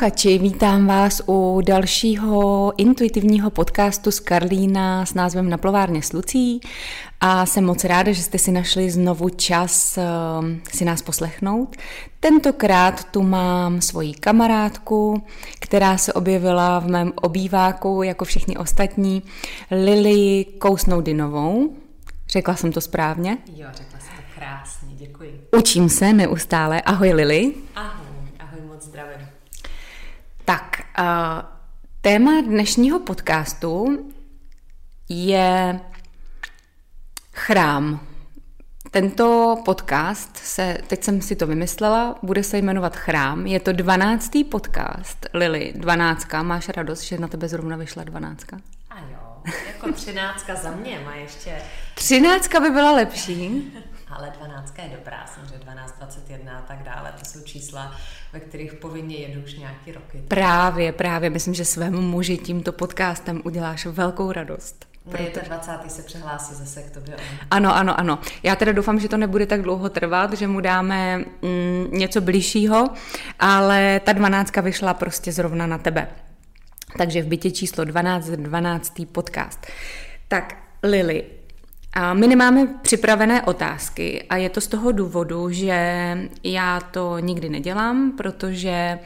posluchači, vítám vás u dalšího intuitivního podcastu z Karlína s názvem Na plovárně s Lucí a jsem moc ráda, že jste si našli znovu čas uh, si nás poslechnout. Tentokrát tu mám svoji kamarádku, která se objevila v mém obýváku jako všichni ostatní, Lily Kousnoudinovou. Řekla jsem to správně? Jo, řekla jsem to krásně, děkuji. Učím se neustále. Ahoj Lily. Ahoj, ahoj, moc zdravím. Téma dnešního podcastu je chrám. Tento podcast se, teď jsem si to vymyslela, bude se jmenovat Chrám. Je to dvanáctý podcast. Lily, dvanáctka, máš radost, že na tebe zrovna vyšla dvanáctka? A jo, jako třináctka za mě má ještě... Třináctka by byla lepší. Ale dvanáctka je dobrá, samozřejmě 12, 21 a tak dále. To jsou čísla, ve kterých povinně jedu už nějaký roky. Právě, právě. Myslím, že svému muži tímto podcastem uděláš velkou radost. Ne, je to 20. se přihlásí zase k tobě. Ano, ano, ano. Já teda doufám, že to nebude tak dlouho trvat, že mu dáme mm, něco blížšího, ale ta dvanáctka vyšla prostě zrovna na tebe. Takže v bytě číslo 12, 12. podcast. Tak, Lily, a my nemáme připravené otázky a je to z toho důvodu, že já to nikdy nedělám, protože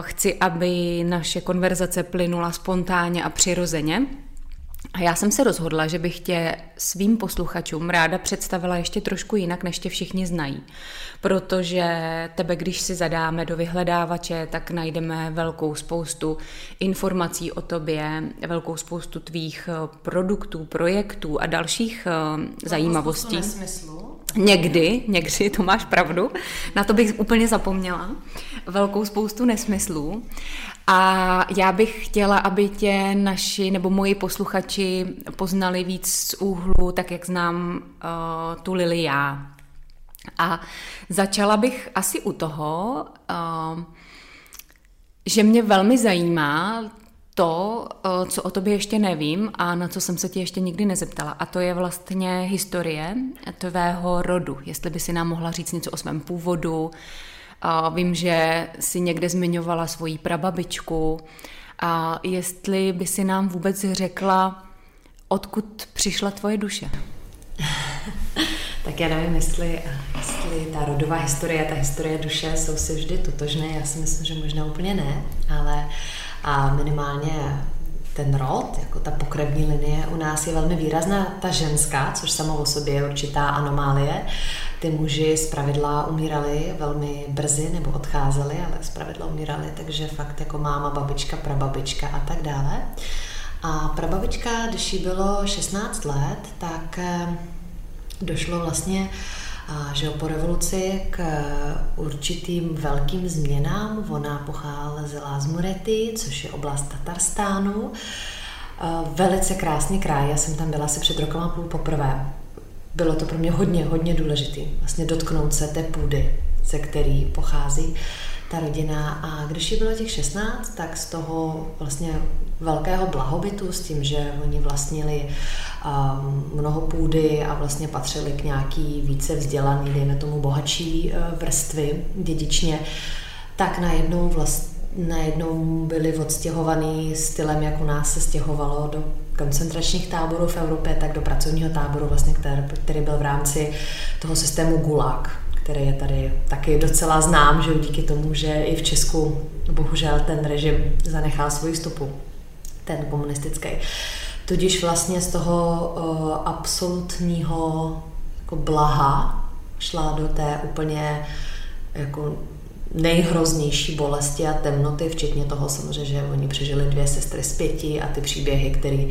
chci, aby naše konverzace plynula spontánně a přirozeně. A já jsem se rozhodla, že bych tě svým posluchačům ráda představila ještě trošku jinak, než tě všichni znají. Protože tebe, když si zadáme do vyhledávače, tak najdeme velkou spoustu informací o tobě, velkou spoustu tvých eh, produktů, projektů a dalších eh, zajímavostí. Někdy, někdy, to máš pravdu, na to bych úplně zapomněla. Velkou spoustu nesmyslů. A já bych chtěla, aby tě naši nebo moji posluchači poznali víc z úhlu, tak jak znám uh, tu Lili já. A začala bych asi u toho, uh, že mě velmi zajímá to, uh, co o tobě ještě nevím a na co jsem se tě ještě nikdy nezeptala. A to je vlastně historie tvého rodu. Jestli by si nám mohla říct něco o svém původu, a vím, že si někde zmiňovala svoji prababičku. A jestli by si nám vůbec řekla, odkud přišla tvoje duše? tak já nevím, jestli, jestli ta rodová historie ta historie duše jsou si vždy totožné. Já si myslím, že možná úplně ne, ale a minimálně ten rod, jako ta pokrevní linie, u nás je velmi výrazná ta ženská, což samo o sobě je určitá anomálie. Ty muži z pravidla umírali velmi brzy nebo odcházeli, ale z pravidla umírali, takže fakt jako máma, babička, prababička a tak dále. A prababička, když jí bylo 16 let, tak eh, došlo vlastně že po revoluci k určitým velkým změnám. Ona pocházela z Murety, což je oblast Tatarstánu. Velice krásný kraj, já jsem tam byla asi před rokem a půl poprvé. Bylo to pro mě hodně, hodně důležité, vlastně dotknout se té půdy, ze který pochází ta rodina. A když jí bylo těch 16, tak z toho vlastně velkého blahobytu s tím, že oni vlastnili um, mnoho půdy a vlastně patřili k nějaký více vzdělaný, dejme tomu bohatší uh, vrstvy dědičně, tak najednou vlastně najednou byli odstěhovaný stylem, jak u nás se stěhovalo do koncentračních táborů v Evropě, tak do pracovního táboru, vlastně, který, který byl v rámci toho systému Gulag, který je tady taky docela znám, že díky tomu, že i v Česku bohužel ten režim zanechal svoji stopu, ten komunistický. Tudíž vlastně z toho uh, absolutního jako blaha šla do té úplně jako nejhroznější bolesti a temnoty, včetně toho samozřejmě, že oni přežili dvě sestry z pěti a ty příběhy, které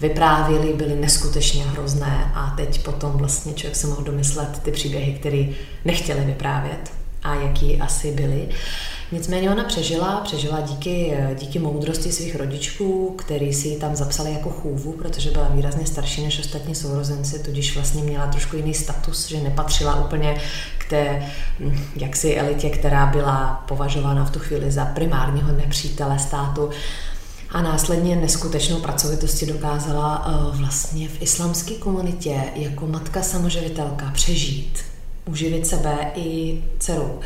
vyprávěli, byly neskutečně hrozné a teď potom vlastně člověk si mohl domyslet ty příběhy, které nechtěli vyprávět a jaký asi byly. Nicméně ona přežila, přežila díky, díky moudrosti svých rodičů, který si ji tam zapsali jako chůvu, protože byla výrazně starší než ostatní sourozenci, tudíž vlastně měla trošku jiný status, že nepatřila úplně k té hm, jaksi elitě, která byla považována v tu chvíli za primárního nepřítele státu. A následně neskutečnou pracovitosti dokázala uh, vlastně v islamské komunitě jako matka samoživitelka přežít, uživit sebe i dceru.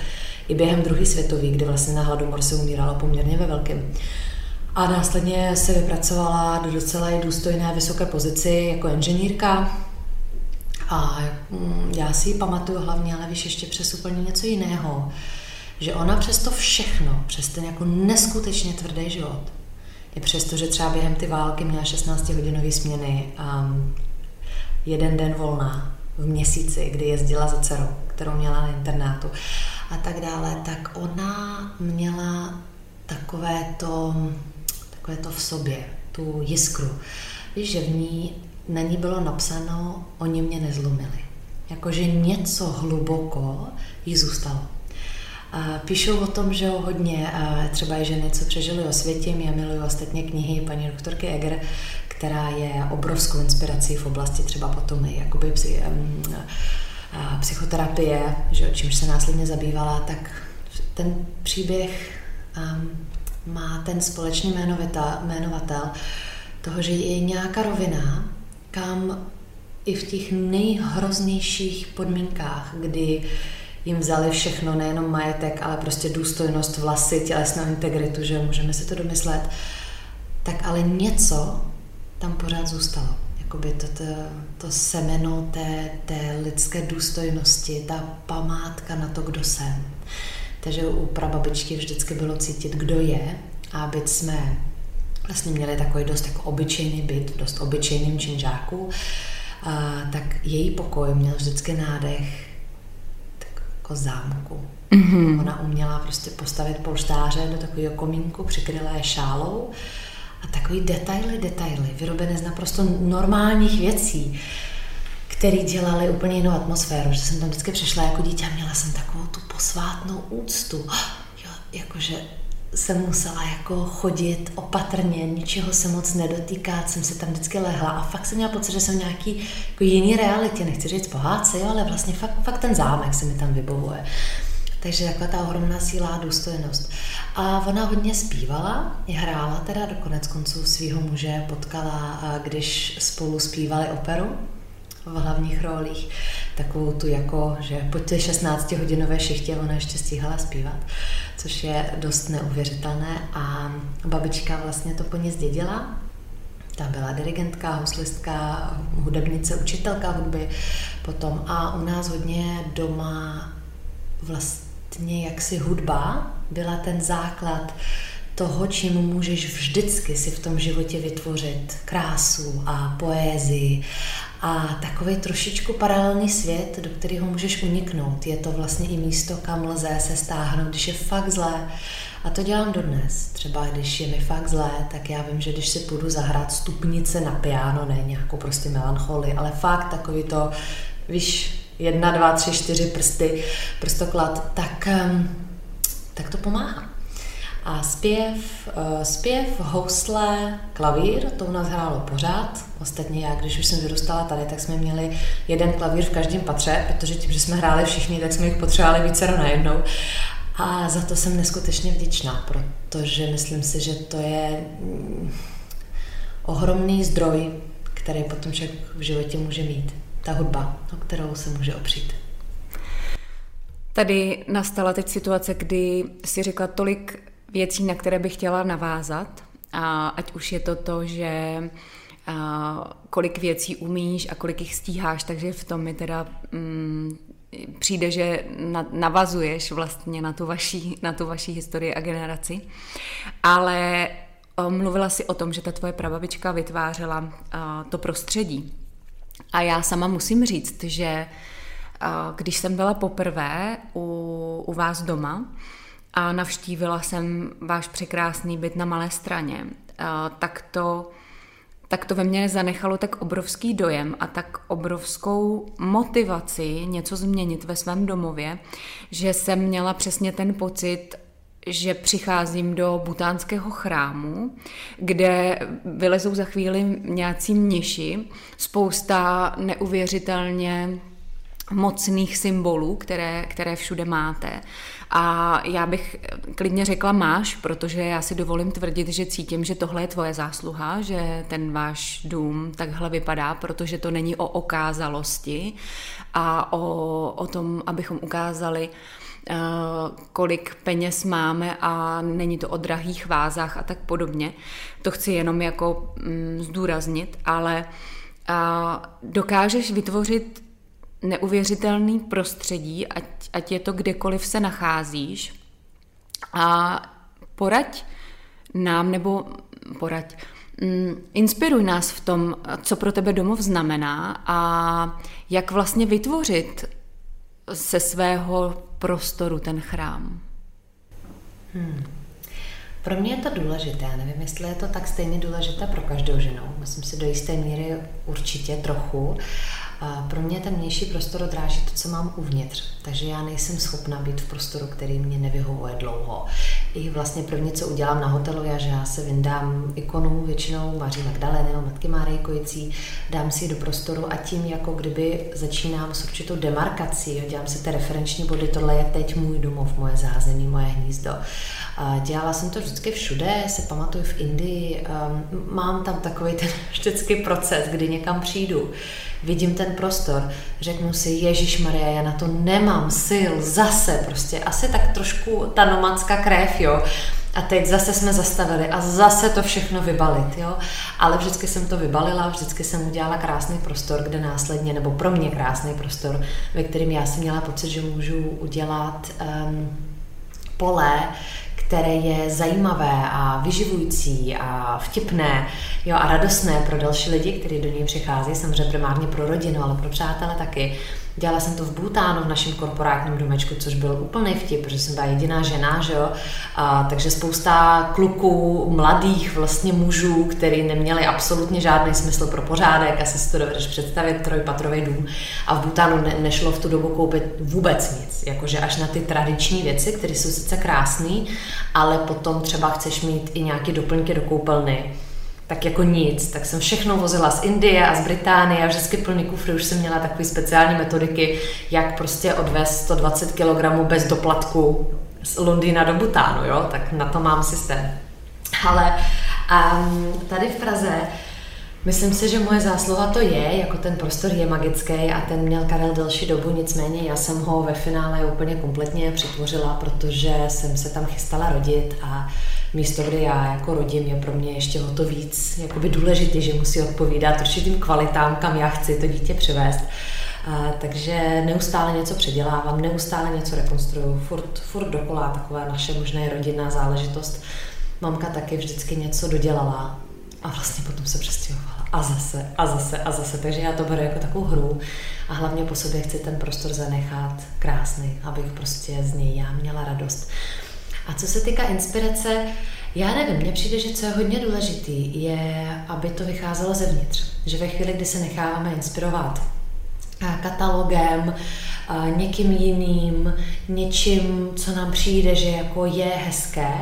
I během druhé světové, kdy vlastně na hladomor se umíralo poměrně ve velkém. A následně se vypracovala do docela důstojné vysoké pozici jako inženýrka. A mm, já si ji pamatuju hlavně, ale víš, ještě přes úplně něco jiného. Že ona přes to všechno, přes ten jako neskutečně tvrdý život, i přesto, že třeba během ty války měla 16-hodinové směny a jeden den volná v měsíci, kdy jezdila za dcerou, kterou měla na internátu a tak dále, tak ona měla takové to, takové to v sobě, tu jiskru. Víš, že v ní, na ní bylo napsáno, oni mě nezlomili. Jakože něco hluboko jí zůstalo. Píšou o tom, že jo, hodně, třeba i ženy, co přežily o světě, já miluju ostatně knihy paní doktorky Eger, která je obrovskou inspirací v oblasti třeba potom jakoby um, psychoterapie, že, čímž se následně zabývala, tak ten příběh um, má ten společný jmenovatel toho, že je nějaká rovina, kam i v těch nejhroznějších podmínkách, kdy jim vzali všechno, nejenom majetek, ale prostě důstojnost, vlasy, tělesnou integritu, že můžeme si to domyslet, tak ale něco tam pořád zůstalo. Jakoby to, to, to semeno té, té lidské důstojnosti, ta památka na to, kdo jsem. Takže u prababičky vždycky bylo cítit, kdo je, a byť jsme vlastně měli takový dost jako obyčejný byt, dost obyčejným činžáku, a, tak její pokoj měl vždycky nádech tak jako zámku. Mm-hmm. Ona uměla prostě postavit polštáře do takového komínku, přikryla je šálou a takový detaily, detaily, vyrobené z naprosto normálních věcí, které dělali úplně jinou atmosféru, že jsem tam vždycky přišla jako dítě a měla jsem takovou tu posvátnou úctu. Jo, jakože jsem musela jako chodit opatrně, ničeho se moc nedotýkat, jsem se tam vždycky lehla a fakt jsem měla pocit, že jsem nějaký jako jiný realitě, nechci říct pohádce, jo, ale vlastně fakt, fakt ten zámek se mi tam vybavuje. Takže taková ta ohromná síla a důstojnost. A ona hodně zpívala, hrála teda do konec konců svého muže, potkala, když spolu zpívali operu v hlavních rolích, takovou tu jako, že po té 16-hodinové šichtě ona ještě stíhala zpívat, což je dost neuvěřitelné. A babička vlastně to po ní zdědila, ta byla dirigentka, houslistka, hudebnice, učitelka hudby potom. A u nás hodně doma vlastně vlastně jaksi hudba byla ten základ toho, čím můžeš vždycky si v tom životě vytvořit krásu a poézii a takový trošičku paralelní svět, do kterého můžeš uniknout. Je to vlastně i místo, kam lze se stáhnout, když je fakt zlé. A to dělám dodnes. Třeba když je mi fakt zlé, tak já vím, že když si půjdu zahrát stupnice na piano, ne nějakou prostě melancholii, ale fakt takový to, víš, jedna, dva, tři, čtyři prsty, prstoklad, tak, tak to pomáhá. A zpěv, eh, zpěv, housle, klavír, to u nás hrálo pořád. Ostatně já, když už jsem vyrůstala tady, tak jsme měli jeden klavír v každém patře, protože tím, že jsme hráli všichni, tak jsme jich potřebovali více najednou. A za to jsem neskutečně vděčná, protože myslím si, že to je mm, ohromný zdroj, který potom člověk v životě může mít ta hudba, o kterou se může opřít. Tady nastala teď situace, kdy si řekla tolik věcí, na které bych chtěla navázat. A ať už je to to, že a, kolik věcí umíš a kolik jich stíháš, takže v tom mi teda mm, přijde, že navazuješ vlastně na tu, vaší, na tu vaší historii a generaci. Ale mluvila si o tom, že ta tvoje prababička vytvářela to prostředí, a já sama musím říct, že když jsem byla poprvé u, u vás doma a navštívila jsem váš překrásný byt na Malé straně, tak to, tak to ve mně zanechalo tak obrovský dojem a tak obrovskou motivaci něco změnit ve svém domově, že jsem měla přesně ten pocit, že přicházím do butánského chrámu, kde vylezou za chvíli nějací mniši, spousta neuvěřitelně mocných symbolů, které, které všude máte. A já bych klidně řekla máš, protože já si dovolím tvrdit, že cítím, že tohle je tvoje zásluha, že ten váš dům takhle vypadá, protože to není o okázalosti a o, o tom, abychom ukázali kolik peněz máme a není to o drahých vázách a tak podobně. To chci jenom jako mm, zdůraznit, ale dokážeš vytvořit neuvěřitelný prostředí, ať, ať je to kdekoliv se nacházíš a poraď nám, nebo poraď, mm, inspiruj nás v tom, co pro tebe domov znamená a jak vlastně vytvořit se svého prostoru ten chrám. Hmm. Pro mě je to důležité. Nevím, jestli je to tak stejně důležité pro každou ženu. Myslím si do jisté míry určitě trochu. Pro mě ten vnější prostor odráží to, co mám uvnitř. Takže já nejsem schopna být v prostoru, který mě nevyhovuje dlouho. I vlastně první, co udělám na hotelu, je, že já se vyndám ikonu většinou Maří Magdaleny nebo Matky Márie Kojící, dám si ji do prostoru a tím jako kdyby začínám s určitou demarkací, jo, dělám si ty referenční body, tohle je teď můj domov, moje zázemí, moje hnízdo. Dělala jsem to vždycky všude, se pamatuju v Indii, um, mám tam takový ten vždycky proces, kdy někam přijdu, vidím ten prostor, řeknu si, Ježíš Maria, já na to nemám sil, zase prostě, asi tak trošku ta nomadská krev, jo, a teď zase jsme zastavili a zase to všechno vybalit, jo. Ale vždycky jsem to vybalila, vždycky jsem udělala krásný prostor, kde následně, nebo pro mě krásný prostor, ve kterém já jsem měla pocit, že můžu udělat um, pole, které je zajímavé a vyživující a vtipné jo, a radostné pro další lidi, kteří do něj přichází, samozřejmě primárně pro rodinu, ale pro přátele taky. Dělala jsem to v Bhutánu, v našem korporátním domečku, což byl úplný vtip, protože jsem byla jediná žena, že jo? A, takže spousta kluků, mladých vlastně mužů, kteří neměli absolutně žádný smysl pro pořádek, asi si to dovedeš představit, trojpatrový dům. A v Bhutánu ne, nešlo v tu dobu koupit vůbec nic, jakože až na ty tradiční věci, které jsou sice krásné, ale potom třeba chceš mít i nějaké doplňky do koupelny tak jako nic. Tak jsem všechno vozila z Indie a z Británie a vždycky plný kufry už jsem měla takové speciální metodiky, jak prostě odvést 120 kg bez doplatku z Londýna do Butánu, jo? tak na to mám systém. Ale um, tady v Praze Myslím si, že moje zásluha to je, jako ten prostor je magický a ten měl Karel delší dobu, nicméně já jsem ho ve finále úplně kompletně přetvořila, protože jsem se tam chystala rodit a místo, kde já jako rodím, je pro mě ještě o to víc jakoby důležité, že musí odpovídat určitým kvalitám, kam já chci to dítě přivést. A, takže neustále něco předělávám, neustále něco rekonstruju, furt, furt dokola taková naše možná rodinná záležitost. Mamka taky vždycky něco dodělala a vlastně potom se přestěhovala. A zase, a zase, a zase. Takže já to beru jako takovou hru a hlavně po sobě chci ten prostor zanechat krásný, abych prostě z něj já měla radost. A co se týká inspirace, já nevím, mně přijde, že co je hodně důležitý, je, aby to vycházelo zevnitř. Že ve chvíli, kdy se necháváme inspirovat katalogem, někým jiným, něčím, co nám přijde, že jako je hezké,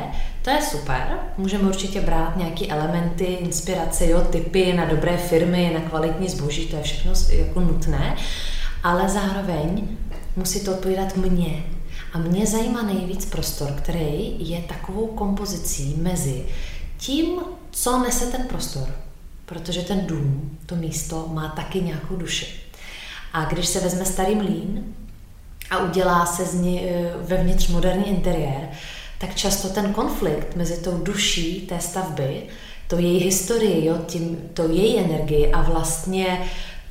to je super. Můžeme určitě brát nějaké elementy, inspirace, jo, typy na dobré firmy, na kvalitní zboží, to je všechno jako nutné, ale zároveň musí to odpovídat mně, a mě zajímá nejvíc prostor, který je takovou kompozicí mezi tím, co nese ten prostor, protože ten dům, to místo má taky nějakou duši. A když se vezme starý mlín a udělá se z ní e, vevnitř moderní interiér, tak často ten konflikt mezi tou duší té stavby, to její historii, jo, tím, to její energii a vlastně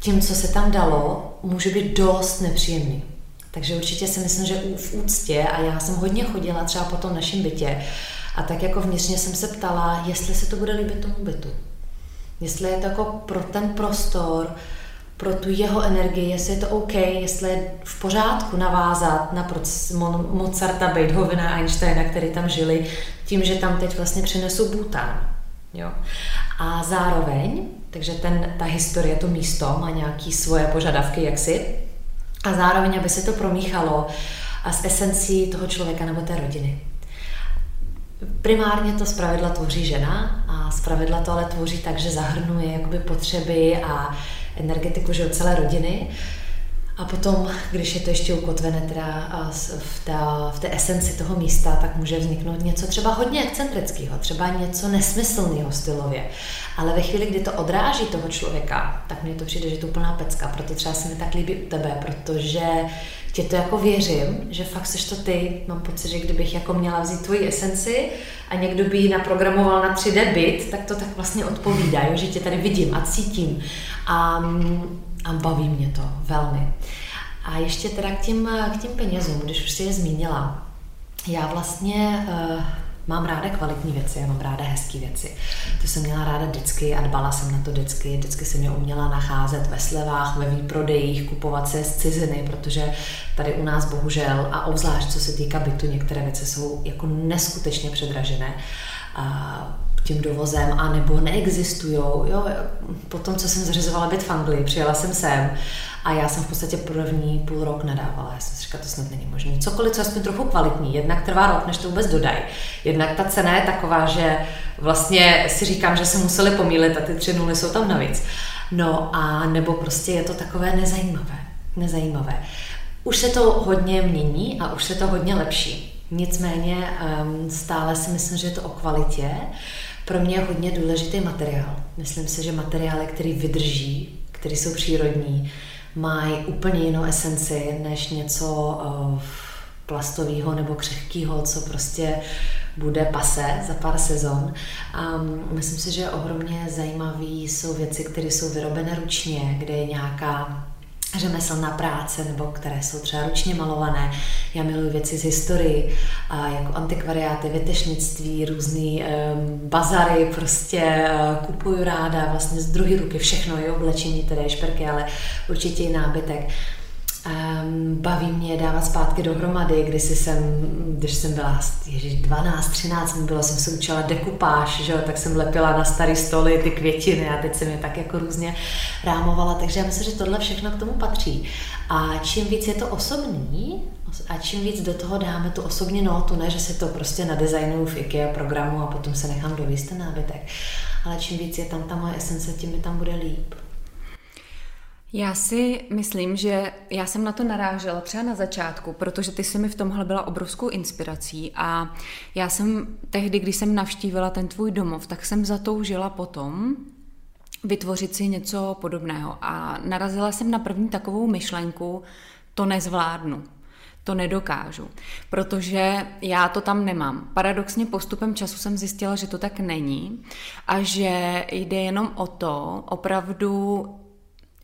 tím, co se tam dalo, může být dost nepříjemný. Takže určitě si myslím, že v úctě, a já jsem hodně chodila třeba po tom našem bytě, a tak jako vnitřně jsem se ptala, jestli se to bude líbit tomu bytu. Jestli je to jako pro ten prostor, pro tu jeho energii, jestli je to OK, jestli je v pořádku navázat na Mozarta, Beethovena, Einsteina, který tam žili, tím, že tam teď vlastně přinesou Bhután. Jo. A zároveň, takže ten, ta historie, to místo má nějaké svoje požadavky, jak si, a zároveň, aby se to promíchalo a s esencí toho člověka nebo té rodiny. Primárně to zpravidla tvoří žena a zpravidla to ale tvoří tak, že zahrnuje jakoby potřeby a energetiku že celé rodiny. A potom, když je to ještě ukotvené teda v, té, v té esenci toho místa, tak může vzniknout něco třeba hodně excentrického, třeba něco nesmyslného stylově. Ale ve chvíli, kdy to odráží toho člověka, tak mně to přijde, že to úplná pecka. Proto třeba se mi tak líbí u tebe, protože tě to jako věřím, že fakt seš to ty. Mám pocit, že kdybych jako měla vzít tvoji esenci a někdo by ji naprogramoval na 3D byt, tak to tak vlastně odpovídá, jo? že tě tady vidím a cítím. A a baví mě to velmi. A ještě teda k těm, k těm penězům, když už si je zmínila. Já vlastně uh, mám ráda kvalitní věci, já mám ráda hezké věci. To jsem měla ráda vždycky a dbala jsem na to vždycky. Vždycky jsem je uměla nacházet ve slevách, ve výprodejích, kupovat se z ciziny, protože tady u nás bohužel, a obzvlášť co se týká bytu, některé věci jsou jako neskutečně předražené. Uh, tím dovozem, a nebo neexistují. Jo, po tom, co jsem zřizovala byt v Anglii, přijela jsem sem a já jsem v podstatě první půl rok nadávala. Já jsem si říkala, to snad není možné. Cokoliv, co aspoň trochu kvalitní, jednak trvá rok, než to vůbec dodají. Jednak ta cena je taková, že vlastně si říkám, že se museli pomílit a ty tři nuly jsou tam navíc. No a nebo prostě je to takové nezajímavé. Nezajímavé. Už se to hodně mění a už se to hodně lepší. Nicméně um, stále si myslím, že je to o kvalitě. Pro mě je hodně důležitý materiál. Myslím si, že materiály, který vydrží, které jsou přírodní, mají úplně jinou esenci než něco uh, plastového nebo křehkého, co prostě bude pase za pár sezon. Um, myslím si, že ohromně zajímavý jsou věci, které jsou vyrobené ručně, kde je nějaká řemeslná práce, nebo které jsou třeba ručně malované. Já miluji věci z historii, jako antikvariáty, vytešnictví, různý um, bazary, prostě uh, kupuju ráda vlastně z druhé ruky všechno, je oblečení, tedy šperky, ale určitě i nábytek. Um, baví mě dávat zpátky dohromady, když jsem, když jsem byla, ježiš, 12, 13 mi bylo, jsem se učila dekupáž, že tak jsem lepila na starý stoly ty květiny a teď jsem je tak jako různě rámovala, takže já myslím, že tohle všechno k tomu patří. A čím víc je to osobní, a čím víc do toho dáme tu osobní notu, ne, že se to prostě nadesignuju v IKEA programu a potom se nechám dovíst ten nábytek, ale čím víc je tam ta moje esence, tím mi tam bude líp. Já si myslím, že já jsem na to narážela třeba na začátku, protože ty jsi mi v tomhle byla obrovskou inspirací a já jsem tehdy, když jsem navštívila ten tvůj domov, tak jsem zatoužila potom vytvořit si něco podobného a narazila jsem na první takovou myšlenku, to nezvládnu to nedokážu, protože já to tam nemám. Paradoxně postupem času jsem zjistila, že to tak není a že jde jenom o to opravdu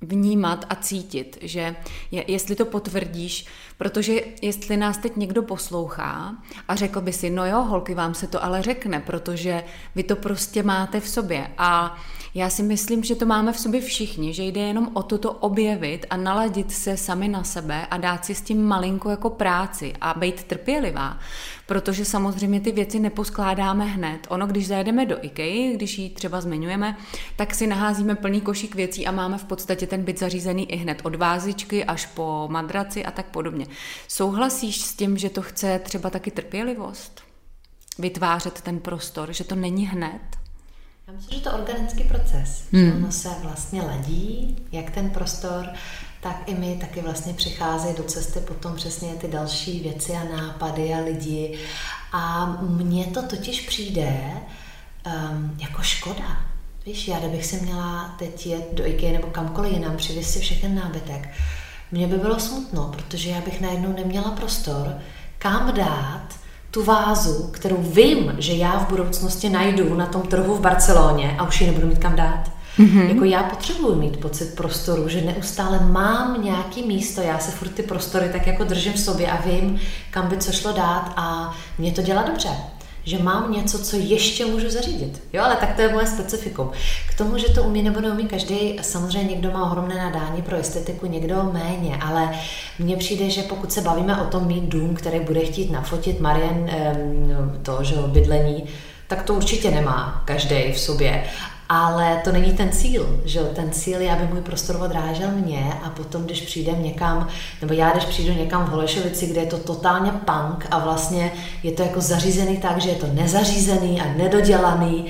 vnímat a cítit, že je, jestli to potvrdíš, protože jestli nás teď někdo poslouchá a řekl by si, no jo, holky, vám se to ale řekne, protože vy to prostě máte v sobě. A já si myslím, že to máme v sobě všichni, že jde jenom o toto objevit a naladit se sami na sebe a dát si s tím malinko jako práci a být trpělivá, protože samozřejmě ty věci neposkládáme hned. Ono, když zajedeme do IKEA, když ji třeba zmiňujeme, tak si naházíme plný košík věcí a máme v podstatě ten byt zařízený i hned od vázičky až po madraci a tak podobně. Souhlasíš s tím, že to chce třeba taky trpělivost? Vytvářet ten prostor, že to není hned? Já myslím, že to organický proces. Hmm. Ono se vlastně ladí, jak ten prostor, tak i my taky vlastně přichází do cesty potom přesně ty další věci a nápady a lidi. A mně to totiž přijde um, jako škoda. Víš, já kdybych si měla teď jet do IKEA nebo kamkoliv jinam, přivést si všechen nábytek, mně by bylo smutno, protože já bych najednou neměla prostor, kam dát tu vázu, kterou vím, že já v budoucnosti najdu na tom trhu v Barceloně a už ji nebudu mít kam dát. Mm-hmm. Jako já potřebuji mít pocit prostoru, že neustále mám nějaký místo, já se furt ty prostory tak jako držím v sobě a vím, kam by co šlo dát a mě to dělá dobře že mám něco, co ještě můžu zařídit. Jo, ale tak to je moje specifikum. K tomu, že to umí nebo neumí každý, samozřejmě někdo má ohromné nadání pro estetiku, někdo méně, ale mně přijde, že pokud se bavíme o tom mít dům, který bude chtít nafotit Marian to, že bydlení, tak to určitě nemá každý v sobě. Ale to není ten cíl, že ten cíl je, aby můj prostor odrážel mě a potom, když přijdem někam, nebo já, když přijdu někam v Holešovici, kde je to totálně punk a vlastně je to jako zařízený tak, že je to nezařízený a nedodělaný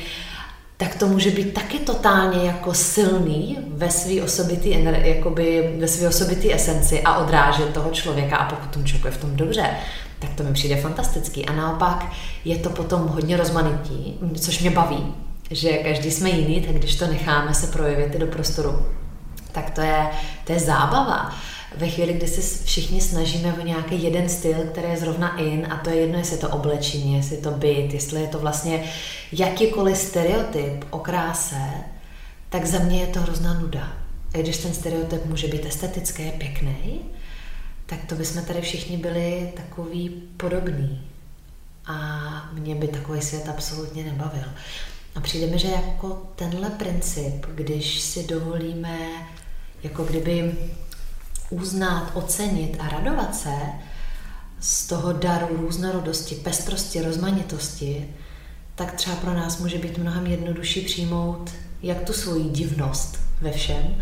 tak to může být taky totálně jako silný ve své osobitý, jakoby ve své osobitý esenci a odrážet toho člověka. A pokud tomu člověku je v tom dobře, tak to mi přijde fantastický. A naopak je to potom hodně rozmanitý, což mě baví, že každý jsme jiný, tak když to necháme se projevit do prostoru, tak to je, to je zábava. Ve chvíli, kdy se všichni snažíme o nějaký jeden styl, který je zrovna in, a to je jedno, jestli je to oblečení, jestli je to byt, jestli je to vlastně jakýkoliv stereotyp o kráse, tak za mě je to hrozná nuda. A když ten stereotyp může být estetický, pěkný, tak to bychom tady všichni byli takový podobní. A mě by takový svět absolutně nebavil. A přijde mi, že jako tenhle princip, když si dovolíme jako kdyby uznat, ocenit a radovat se z toho daru různorodosti, pestrosti, rozmanitosti, tak třeba pro nás může být mnohem jednodušší přijmout jak tu svoji divnost ve všem,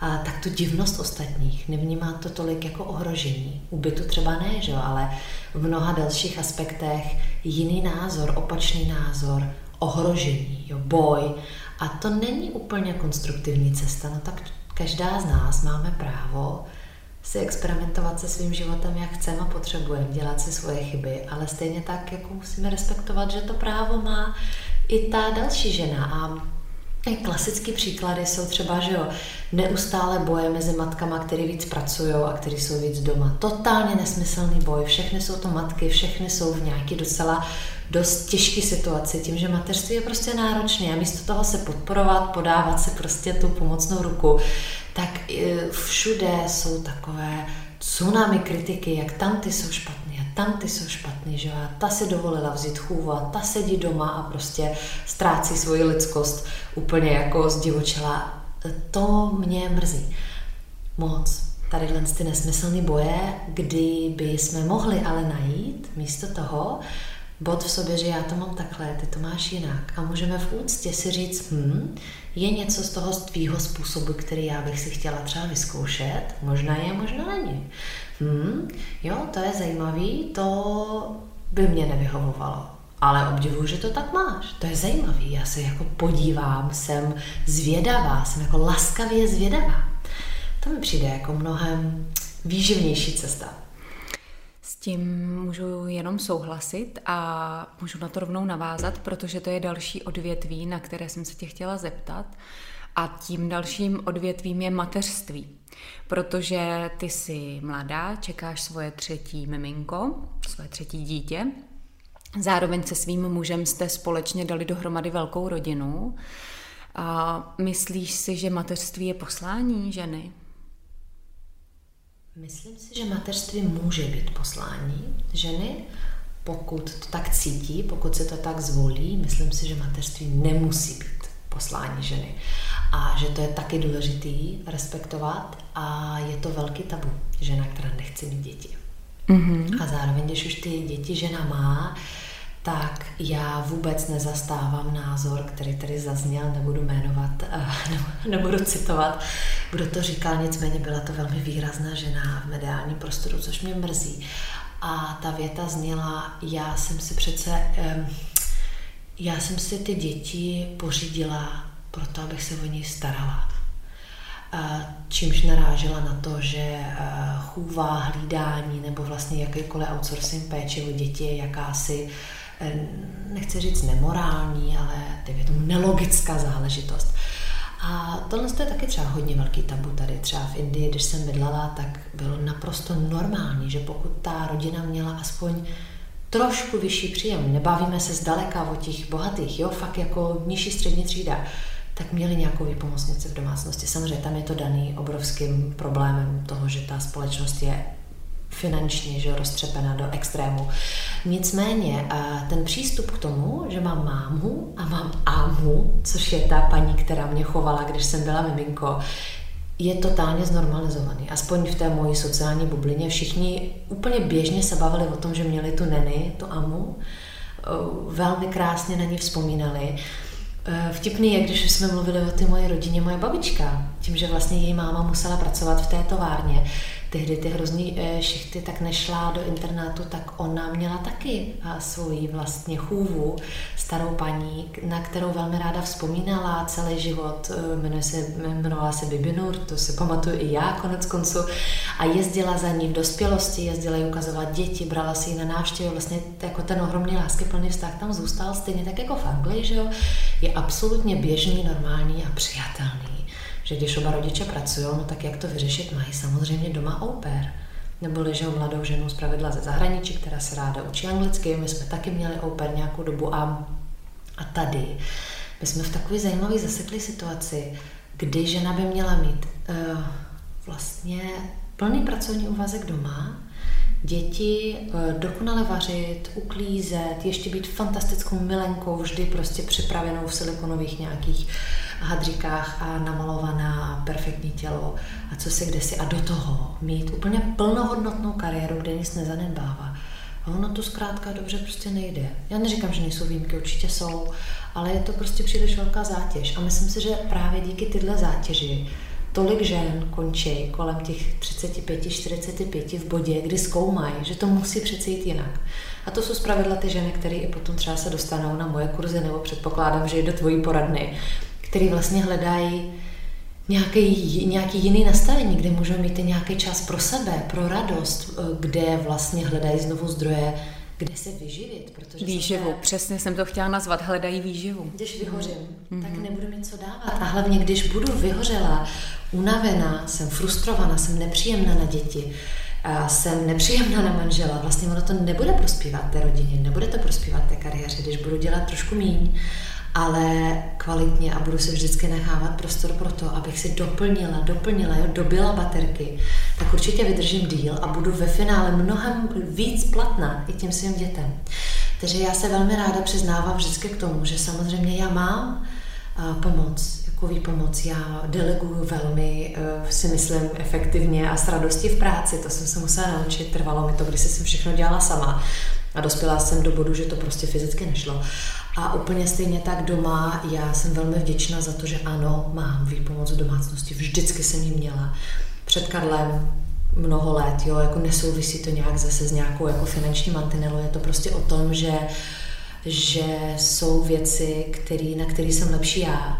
a tak tu divnost ostatních. Nevnímá to tolik jako ohrožení. U bytu třeba ne, že? ale v mnoha dalších aspektech jiný názor, opačný názor, ohrožení, jo, boj. A to není úplně konstruktivní cesta, no tak každá z nás máme právo si experimentovat se svým životem, jak chceme a potřebujeme, dělat si svoje chyby, ale stejně tak jako musíme respektovat, že to právo má i ta další žena. A Klasické příklady jsou třeba, že jo, neustále boje mezi matkama, které víc pracují a které jsou víc doma. Totálně nesmyslný boj. Všechny jsou to matky, všechny jsou v nějaký docela dost těžké situaci, tím, že mateřství je prostě náročné a místo toho se podporovat, podávat se prostě tu pomocnou ruku, tak e, všude jsou takové tsunami kritiky, jak tam ty jsou špatný a tam ty jsou špatný, že a ta si dovolila vzít chůvu a ta sedí doma a prostě ztrácí svoji lidskost úplně jako zdivočela. To mě mrzí moc. Tady ty nesmyslné boje, kdyby jsme mohli ale najít místo toho, bod v sobě, že já to mám takhle, ty to máš jinak. A můžeme v úctě si říct, hm, je něco z toho z tvýho způsobu, který já bych si chtěla třeba vyzkoušet, možná je, možná není. Hm, jo, to je zajímavý, to by mě nevyhovovalo. Ale obdivuju, že to tak máš. To je zajímavý. Já se jako podívám, jsem zvědavá, jsem jako laskavě zvědavá. To mi přijde jako mnohem výživnější cesta tím můžu jenom souhlasit a můžu na to rovnou navázat, protože to je další odvětví, na které jsem se tě chtěla zeptat. A tím dalším odvětvím je mateřství, protože ty jsi mladá, čekáš svoje třetí miminko, svoje třetí dítě. Zároveň se svým mužem jste společně dali dohromady velkou rodinu. A myslíš si, že mateřství je poslání ženy? Myslím si, že mateřství může být poslání ženy, pokud to tak cítí, pokud se to tak zvolí. Myslím si, že mateřství nemusí být poslání ženy. A že to je taky důležitý respektovat a je to velký tabu, žena, která nechce mít děti. Mm-hmm. A zároveň, když už ty děti žena má, tak já vůbec nezastávám názor, který tady zazněl, nebudu jmenovat, eh, nebudu citovat, kdo to říkal, nicméně byla to velmi výrazná žena v mediálním prostoru, což mě mrzí. A ta věta zněla, já jsem si přece, já jsem si ty děti pořídila proto, abych se o ně starala. Čímž narážela na to, že eh, chůva, hlídání nebo vlastně jakýkoliv outsourcing péče o děti je jakási Eh, nechci říct nemorální, ale je to nelogická záležitost. A tohle je taky třeba hodně velký tabu tady. Třeba v Indii, když jsem bydlela, tak bylo naprosto normální, že pokud ta rodina měla aspoň trošku vyšší příjem, nebavíme se zdaleka o těch bohatých, jo, fakt jako nižší střední třída, tak měli nějakou výpomocnici v domácnosti. Samozřejmě tam je to daný obrovským problémem toho, že ta společnost je finančně že roztřepená do extrému. Nicméně ten přístup k tomu, že mám mámu a mám ámu, což je ta paní, která mě chovala, když jsem byla miminko, je totálně znormalizovaný. Aspoň v té mojí sociální bublině všichni úplně běžně se bavili o tom, že měli tu neny, tu amu, velmi krásně na ní vzpomínali. E, vtipný je, když jsme mluvili o ty moje rodině, moje babička, tím, že vlastně její máma musela pracovat v té továrně, tehdy ty hrozný e, šichty, tak nešla do internátu, tak ona měla taky svoji vlastně chůvu, starou paní, na kterou velmi ráda vzpomínala celý život. E, jmenuje se, jmenovala se Bibinur, to si pamatuju i já konec konců. A jezdila za ní v dospělosti, jezdila jí ukazovat děti, brala si ji na návštěvu, vlastně jako ten ohromný láskyplný vztah tam zůstal, stejně tak jako v Anglii, že jo, je absolutně běžný, normální a přijatelný. Že když oba rodiče pracují, no tak jak to vyřešit mají samozřejmě doma au pair. Neboli, že mladou ženu z pravidla ze zahraničí, která se ráda učí anglicky, my jsme taky měli au pair nějakou dobu a, a tady my jsme v takové zajímavé zaseklé situaci, kdy žena by měla mít uh, vlastně plný pracovní úvazek doma, děti, eh, dokonale vařit, uklízet, ještě být fantastickou milenkou, vždy prostě připravenou v silikonových nějakých hadříkách a namalovaná perfektní tělo a co si kde si a do toho mít úplně plnohodnotnou kariéru, kde nic nezanedbává. A ono to zkrátka dobře prostě nejde. Já neříkám, že nejsou výjimky, určitě jsou, ale je to prostě příliš velká zátěž. A myslím si, že právě díky tyhle zátěži tolik žen končí kolem těch 35-45 v bodě, kdy zkoumají, že to musí přece jít jinak. A to jsou zpravidla ty ženy, které i potom třeba se dostanou na moje kurzy, nebo předpokládám, že i do tvojí poradny, které vlastně hledají nějaký, nějaký jiný nastavení, kde můžou mít nějaký čas pro sebe, pro radost, eh, kde vlastně hledají znovu zdroje kde se vyživit. Protože výživu, jsem přesně jsem to chtěla nazvat, hledají výživu. Když vyhořím, mm-hmm. tak nebudu mít co dávat. A hlavně, když budu vyhořela, unavená, jsem frustrovaná, jsem nepříjemná na děti, a jsem nepříjemná na manžela, vlastně ono to nebude prospívat té rodině, nebude to prospívat té kariéře, když budu dělat trošku míň ale kvalitně a budu se vždycky nechávat prostor pro to, abych si doplnila, doplnila, jo, dobila baterky, tak určitě vydržím díl a budu ve finále mnohem víc platná i těm svým dětem. Takže já se velmi ráda přiznávám vždycky k tomu, že samozřejmě já mám uh, pomoc, jako pomoc. Já deleguju velmi, uh, si myslím, efektivně a s radostí v práci. To jsem se musela naučit. Trvalo mi to, když jsem všechno dělala sama. A dospěla jsem do bodu, že to prostě fyzicky nešlo. A úplně stejně tak doma, já jsem velmi vděčná za to, že ano, mám výpomoc v domácnosti, vždycky jsem ji měla. Před Karlem mnoho let, jo, jako nesouvisí to nějak zase s nějakou jako finanční mantinelou, je to prostě o tom, že, že jsou věci, který, na které jsem lepší já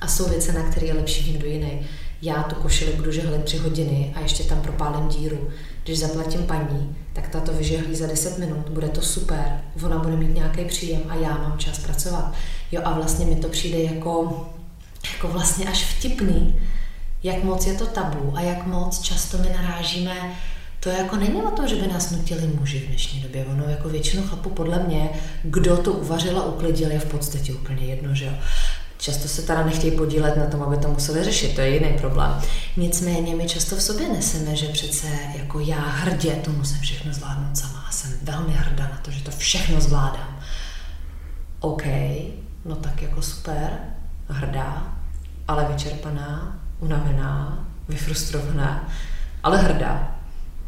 a jsou věci, na které je lepší někdo jiný. Já tu košili budu žehlit tři hodiny a ještě tam propálím díru když zaplatím paní, tak ta to vyžehlí za 10 minut, bude to super, ona bude mít nějaký příjem a já mám čas pracovat. Jo a vlastně mi to přijde jako, jako vlastně až vtipný, jak moc je to tabu a jak moc často my narážíme to jako není o tom, že by nás nutili muži v dnešní době. Ono jako většinu chlapů podle mě, kdo to uvařil a uklidil, je v podstatě úplně jedno, že jo. Často se teda nechtějí podílet na tom, aby to museli řešit, to je jiný problém. Nicméně my často v sobě neseme, že přece jako já hrdě to musím všechno zvládnout sama a jsem velmi hrdá na to, že to všechno zvládám. OK, no tak jako super, hrdá, ale vyčerpaná, unavená, vyfrustrovaná, ale hrdá.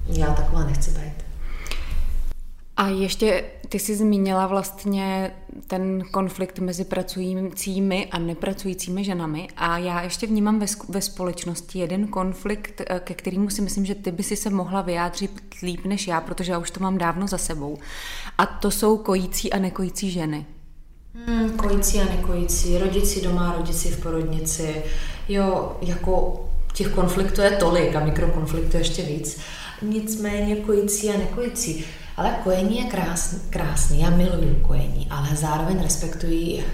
Já taková nechci být. A ještě ty jsi zmínila vlastně ten konflikt mezi pracujícími a nepracujícími ženami a já ještě vnímám ve, ve společnosti jeden konflikt, eh, ke kterému si myslím, že ty by si se mohla vyjádřit líp než já, protože já už to mám dávno za sebou. A to jsou kojící a nekojící ženy. Hmm, kojící a nekojící, rodiči doma, rodiči v porodnici. Jo, jako těch konfliktů je tolik a mikrokonfliktů ještě víc. Nicméně kojící a nekojící. Ale kojení je krásný, krásný, já miluju kojení, ale zároveň respektuji,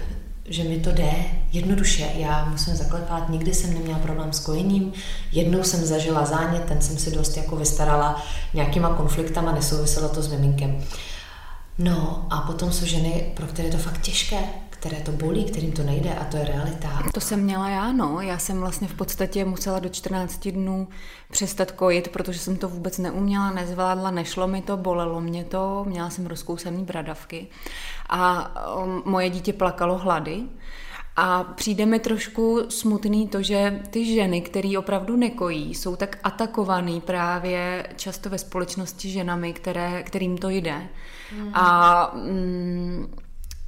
že mi to jde jednoduše. Já musím zaklepat, nikdy jsem neměla problém s kojením. Jednou jsem zažila zánět, ten jsem si dost jako vystarala nějakýma konfliktama, nesouviselo to s miminkem. No a potom jsou ženy, pro které je to fakt těžké, které to bolí, kterým to nejde a to je realita. To jsem měla já, no. Já jsem vlastně v podstatě musela do 14 dnů přestat kojit, protože jsem to vůbec neuměla, nezvládla, nešlo mi to, bolelo mě to, měla jsem rozkousaný bradavky a um, moje dítě plakalo hlady. A přijde mi trošku smutný to, že ty ženy, které opravdu nekojí, jsou tak atakovaný právě často ve společnosti ženami, které, kterým to jde. Mm. A mm,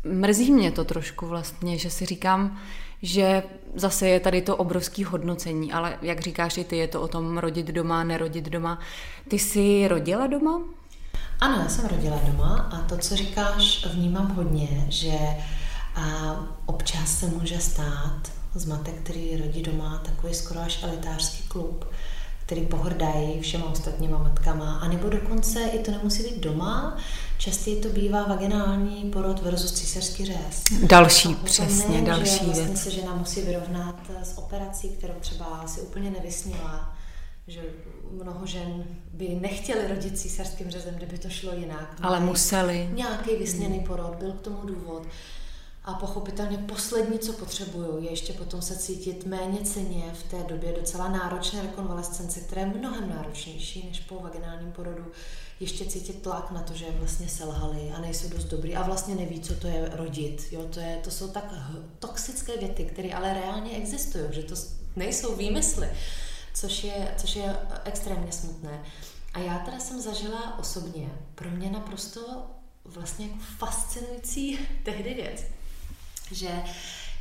mrzí mě to trošku vlastně, že si říkám, že zase je tady to obrovské hodnocení, ale jak říkáš i ty, je to o tom rodit doma, nerodit doma. Ty jsi rodila doma? Ano, já jsem rodila doma a to, co říkáš, vnímám hodně, že a občas se může stát z matek, který rodí doma, takový skoro až elitářský klub, který pohrdají všema ostatníma matkama, a nebo dokonce i to nemusí být doma, častěji to bývá vaginální porod versus císařský řez. Další, přesně, ne, další že vlastně věc. se žena musí vyrovnat s operací, kterou třeba si úplně nevysnila, že mnoho žen by nechtěli rodit císařským řezem, kdyby to šlo jinak. Ale museli. Nějaký vysněný porod, byl k tomu důvod. A pochopitelně poslední, co potřebuju, je ještě potom se cítit méně ceně v té době docela náročné rekonvalescence, která je mnohem náročnější než po vaginálním porodu. Ještě cítit tlak na to, že vlastně selhali a nejsou dost dobrý a vlastně neví, co to je rodit. Jo, to, je, to jsou tak toxické věty, které ale reálně existují, že to nejsou výmysly, což je, což je extrémně smutné. A já teda jsem zažila osobně pro mě naprosto vlastně jako fascinující tehdy věc že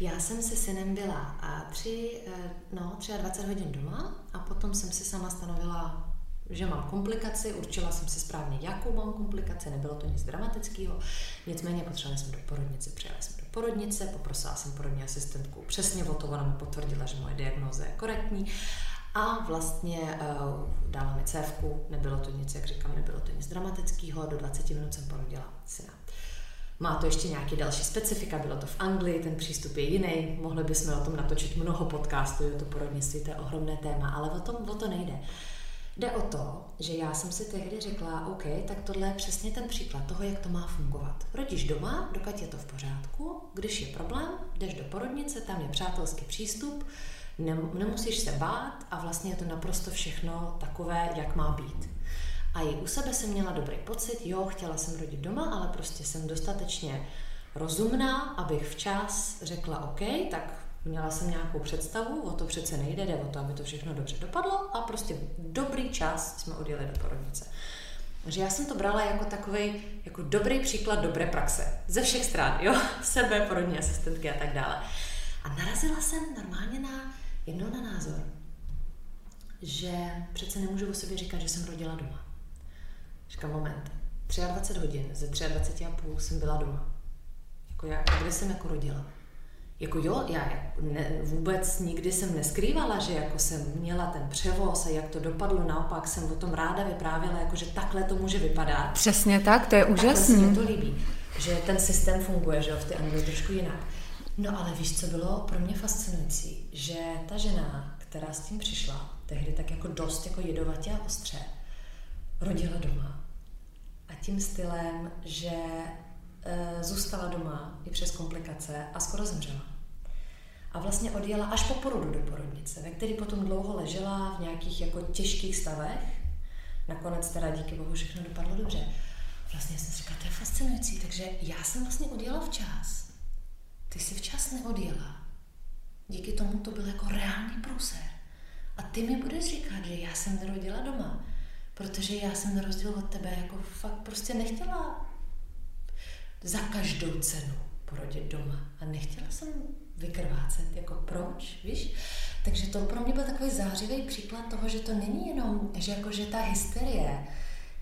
já jsem se synem byla a tři, eh, no, 23 hodin doma a potom jsem si sama stanovila, že mám komplikaci, určila jsem si správně, jakou mám komplikaci, nebylo to nic dramatického, nicméně potřebovali jsme do porodnice, přijeli jsme do porodnice, poprosila jsem porodní asistentku přesně o to, ona mi potvrdila, že moje diagnoza je korektní a vlastně uh, dala mi cévku, nebylo to nic, jak říkám, nebylo to nic dramatického, do 20 minut jsem porodila syna. Má to ještě nějaké další specifika, bylo to v Anglii, ten přístup je jiný, mohli bychom o tom natočit mnoho podcastů, je to porodnictví, to je ohromné téma, ale o, tom, o to nejde. Jde o to, že já jsem si tehdy řekla, OK, tak tohle je přesně ten příklad toho, jak to má fungovat. Rodíš doma, dokud je to v pořádku, když je problém, jdeš do porodnice, tam je přátelský přístup, nemusíš se bát a vlastně je to naprosto všechno takové, jak má být. A i u sebe jsem měla dobrý pocit, jo, chtěla jsem rodit doma, ale prostě jsem dostatečně rozumná, abych včas řekla OK, tak měla jsem nějakou představu, o to přece nejde, jde o to, aby to všechno dobře dopadlo a prostě dobrý čas jsme odjeli do porodnice. Takže já jsem to brala jako takový jako dobrý příklad dobré praxe. Ze všech stran, jo, sebe, porodní asistentky a tak dále. A narazila jsem normálně na jedno na názor, že přece nemůžu o sobě říkat, že jsem rodila doma. Říkám, moment, 23 hodin, ze 23 a půl jsem byla doma. Jako já, kde jsem jako rodila? Jako jo, já ne, vůbec nikdy jsem neskrývala, že jako jsem měla ten převoz a jak to dopadlo, naopak jsem o tom ráda vyprávěla, jako že takhle to může vypadat. Přesně tak, to je úžasné. Takhle se to líbí, že ten systém funguje, že jo, v té Anglii trošku jinak. No ale víš, co bylo pro mě fascinující? Že ta žena, která s tím přišla, tehdy tak jako dost jako jedovatě a ostře, rodila doma. A tím stylem, že e, zůstala doma i přes komplikace a skoro zemřela. A vlastně odjela až po porodu do porodnice, ve který potom dlouho ležela v nějakých jako těžkých stavech. Nakonec teda díky bohu všechno dopadlo dobře. Vlastně jsem si říkala, to je fascinující, takže já jsem vlastně odjela včas. Ty jsi včas neodjela. Díky tomu to byl jako reálný průser. A ty mi budeš říkat, že já jsem nerodila doma. Protože já jsem na rozdíl od tebe jako fakt prostě nechtěla za každou cenu porodit doma. A nechtěla jsem vykrvácet, jako proč, víš? Takže to pro mě byl takový zářivý příklad toho, že to není jenom, že jako, že ta hysterie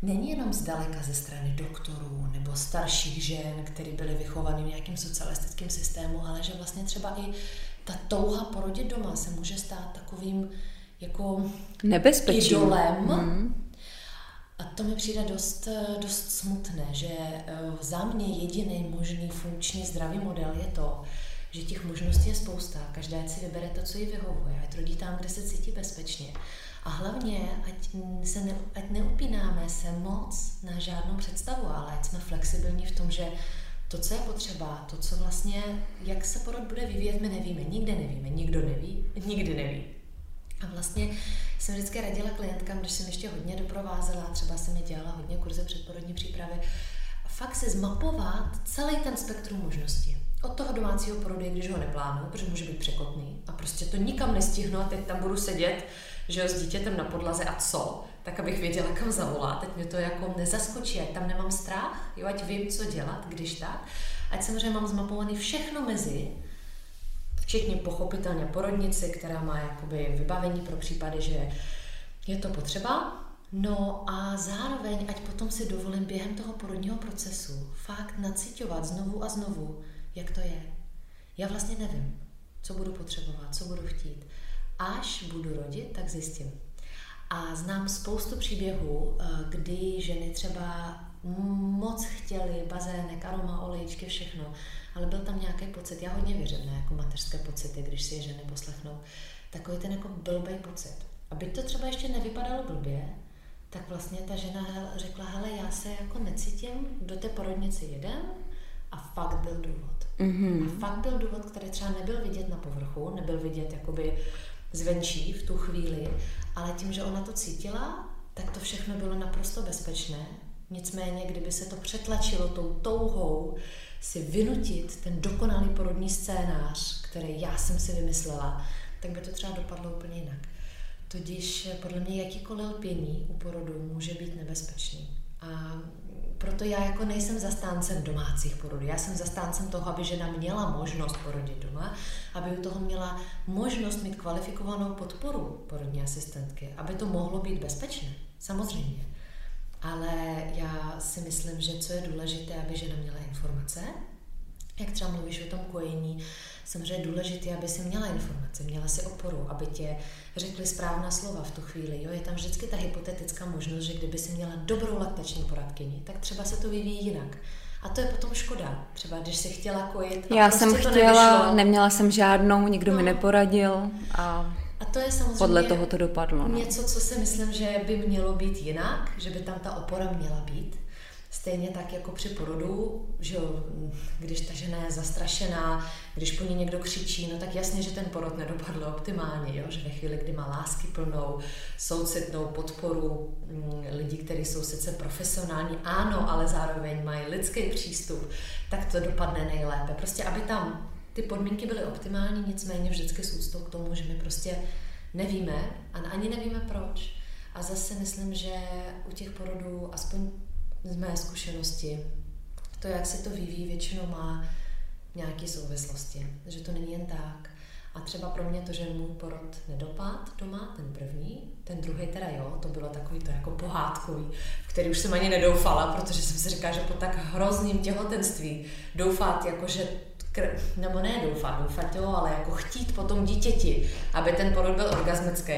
není jenom zdaleka ze strany doktorů nebo starších žen, které byly vychovány v nějakém socialistickém systému, ale že vlastně třeba i ta touha porodit doma se může stát takovým jako nebezpečím. idolem, mm. A to mi přijde dost, dost smutné, že eh, za mě jediný možný funkční zdravý model je to, že těch možností je spousta, každá si vybere to, co jí vyhovuje, ať rodí tam, kde se cítí bezpečně. A hlavně, ať, se ne, ať neupínáme se moc na žádnou představu, ale ať jsme flexibilní v tom, že to, co je potřeba, to, co vlastně, jak se porod bude vyvíjet, my nevíme, nikde nevíme, nikdo neví, nikdy neví. A vlastně jsem vždycky radila klientkám, když jsem ještě hodně doprovázela, třeba jsem je dělala hodně kurze předporodní přípravy, fakt si zmapovat celý ten spektrum možností. Od toho domácího porodu, když ho neplánuju, protože může být překotný a prostě to nikam nestihnu a teď tam budu sedět, že jo, s dítětem na podlaze a co, tak abych věděla, kam zavolat, teď mě to jako nezaskočí, ať tam nemám strach, jo, ať vím, co dělat, když tak, ať samozřejmě mám zmapovaný všechno mezi, včetně pochopitelně porodnici, která má jakoby vybavení pro případy, že je to potřeba. No a zároveň, ať potom si dovolím během toho porodního procesu fakt nacitovat znovu a znovu, jak to je. Já vlastně nevím, co budu potřebovat, co budu chtít. Až budu rodit, tak zjistím. A znám spoustu příběhů, eh, kdy ženy třeba moc chtěly bazének, aroma, olejčky, všechno, ale byl tam nějaký pocit, já hodně věřím na jako mateřské pocity, když si je ženy poslechnou, takový ten jako blbý pocit. A byť to třeba ještě nevypadalo blbě, tak vlastně ta žena řekla, hele, já se jako necítím, do té porodnice jedem a fakt byl důvod. Mm-hmm. A fakt byl důvod, který třeba nebyl vidět na povrchu, nebyl vidět jakoby zvenčí v tu chvíli, ale tím, že ona to cítila, tak to všechno bylo naprosto bezpečné. Nicméně, kdyby se to přetlačilo tou touhou si vynutit ten dokonalý porodní scénář, který já jsem si vymyslela, tak by to třeba dopadlo úplně jinak. Tudíž podle mě jakýkoliv lpění u porodu může být nebezpečný. A proto já jako nejsem zastáncem domácích porodů. Já jsem zastáncem toho, aby žena měla možnost porodit doma, aby u toho měla možnost mít kvalifikovanou podporu porodní asistentky, aby to mohlo být bezpečné, samozřejmě. Ale já si myslím, že co je důležité, aby žena měla informace, jak třeba mluvíš o tom kojení, samozřejmě je důležité, aby si měla informace, měla si oporu, aby tě řekli správná slova v tu chvíli. Jo? Je tam vždycky ta hypotetická možnost, že kdyby si měla dobrou laktační poradkyni, tak třeba se to vyvíjí jinak. A to je potom škoda. Třeba když si chtěla kojit a Já prostě jsem chtěla, nevyšlo. neměla jsem žádnou, nikdo no. mi neporadil a to je samozřejmě podle toho to dopadlo. No. Něco, co si myslím, že by mělo být jinak, že by tam ta opora měla být. Stejně tak jako při porodu, že jo, když ta žena je zastrašená, když po ní někdo křičí, no tak jasně, že ten porod nedopadl optimálně, jo? že ve chvíli, kdy má lásky plnou, soucitnou podporu mm, lidí, kteří jsou sice profesionální, ano, ale zároveň mají lidský přístup, tak to dopadne nejlépe. Prostě, aby tam ty podmínky byly optimální, nicméně vždycky s úctou k tomu, že my prostě nevíme a ani nevíme proč. A zase myslím, že u těch porodů, aspoň z mé zkušenosti, to, jak se to vyvíjí, většinou má nějaké souvislosti. Že to není jen tak. A třeba pro mě to, že můj porod nedopad doma, ten první, ten druhý teda jo, to bylo takový to jako pohádkový, v který už jsem ani nedoufala, protože jsem si říkala, že po tak hrozným těhotenství doufat, jako že nebo ne doufat, doufat jo, ale jako chtít po tom dítěti, aby ten porod byl orgasmický,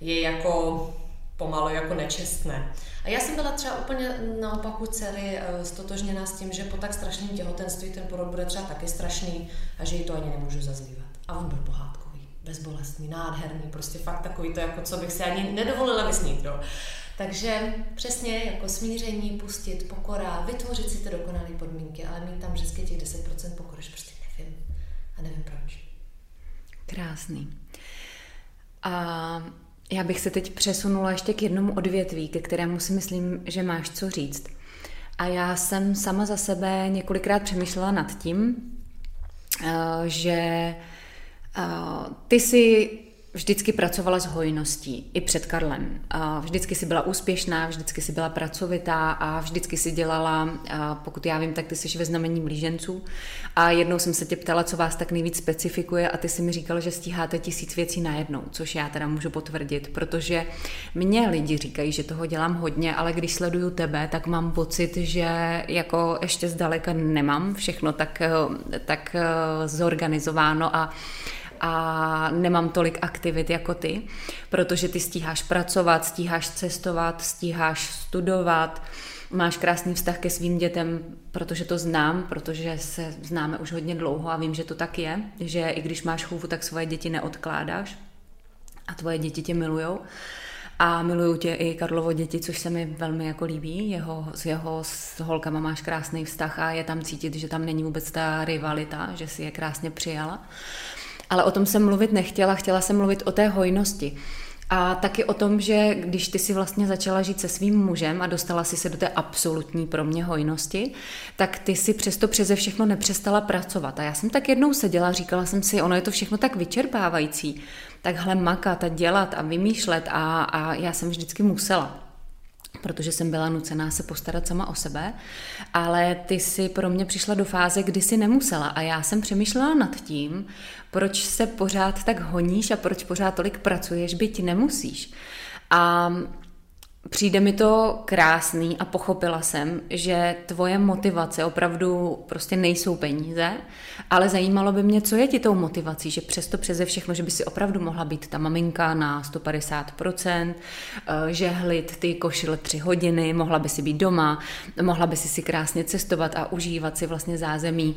je jako pomalu jako nečestné. A já jsem byla třeba úplně naopak celý uh, stotožněná s tím, že po tak strašném těhotenství ten porod bude třeba taky strašný a že ji to ani nemůžu zazlívat. A on byl pohádkový, bezbolestný, nádherný, prostě fakt takový to, jako co bych si ani nedovolila vysnít. Jo. Takže přesně jako smíření, pustit, pokora, vytvořit si ty dokonalé podmínky, ale mít tam vždycky těch 10% pokory, prostě. A nevím proč. Krásný. A já bych se teď přesunula ještě k jednomu odvětví, ke kterému si myslím, že máš co říct. A já jsem sama za sebe několikrát přemýšlela nad tím, eh, že eh, ty si vždycky pracovala s hojností, i před Karlem. Vždycky si byla úspěšná, vždycky si byla pracovitá a vždycky si dělala, pokud já vím, tak ty jsi ve znamení blíženců. A jednou jsem se tě ptala, co vás tak nejvíc specifikuje a ty si mi říkal, že stíháte tisíc věcí najednou, což já teda můžu potvrdit, protože mě lidi říkají, že toho dělám hodně, ale když sleduju tebe, tak mám pocit, že jako ještě zdaleka nemám všechno tak, tak zorganizováno a a nemám tolik aktivit jako ty, protože ty stíháš pracovat, stíháš cestovat, stíháš studovat, máš krásný vztah ke svým dětem, protože to znám, protože se známe už hodně dlouho a vím, že to tak je, že i když máš chůvu, tak svoje děti neodkládáš a tvoje děti tě milujou. A miluju tě i Karlovo děti, což se mi velmi jako líbí. Jeho, s jeho s holkama máš krásný vztah a je tam cítit, že tam není vůbec ta rivalita, že si je krásně přijala. Ale o tom jsem mluvit nechtěla, chtěla jsem mluvit o té hojnosti. A taky o tom, že když ty si vlastně začala žít se svým mužem a dostala si se do té absolutní pro mě hojnosti, tak ty si přesto přeze všechno nepřestala pracovat. A já jsem tak jednou seděla, říkala jsem si, ono je to všechno tak vyčerpávající, takhle makat a dělat a vymýšlet a, a já jsem vždycky musela. Protože jsem byla nucená se postarat sama o sebe, ale ty si pro mě přišla do fáze, kdy si nemusela a já jsem přemýšlela nad tím, proč se pořád tak honíš a proč pořád tolik pracuješ, byť nemusíš. A Přijde mi to krásný a pochopila jsem, že tvoje motivace opravdu prostě nejsou peníze, ale zajímalo by mě, co je ti tou motivací, že přesto přeze všechno, že by si opravdu mohla být ta maminka na 150%, eh, že hlid ty košile tři hodiny, mohla by si být doma, mohla by si si krásně cestovat a užívat si vlastně zázemí,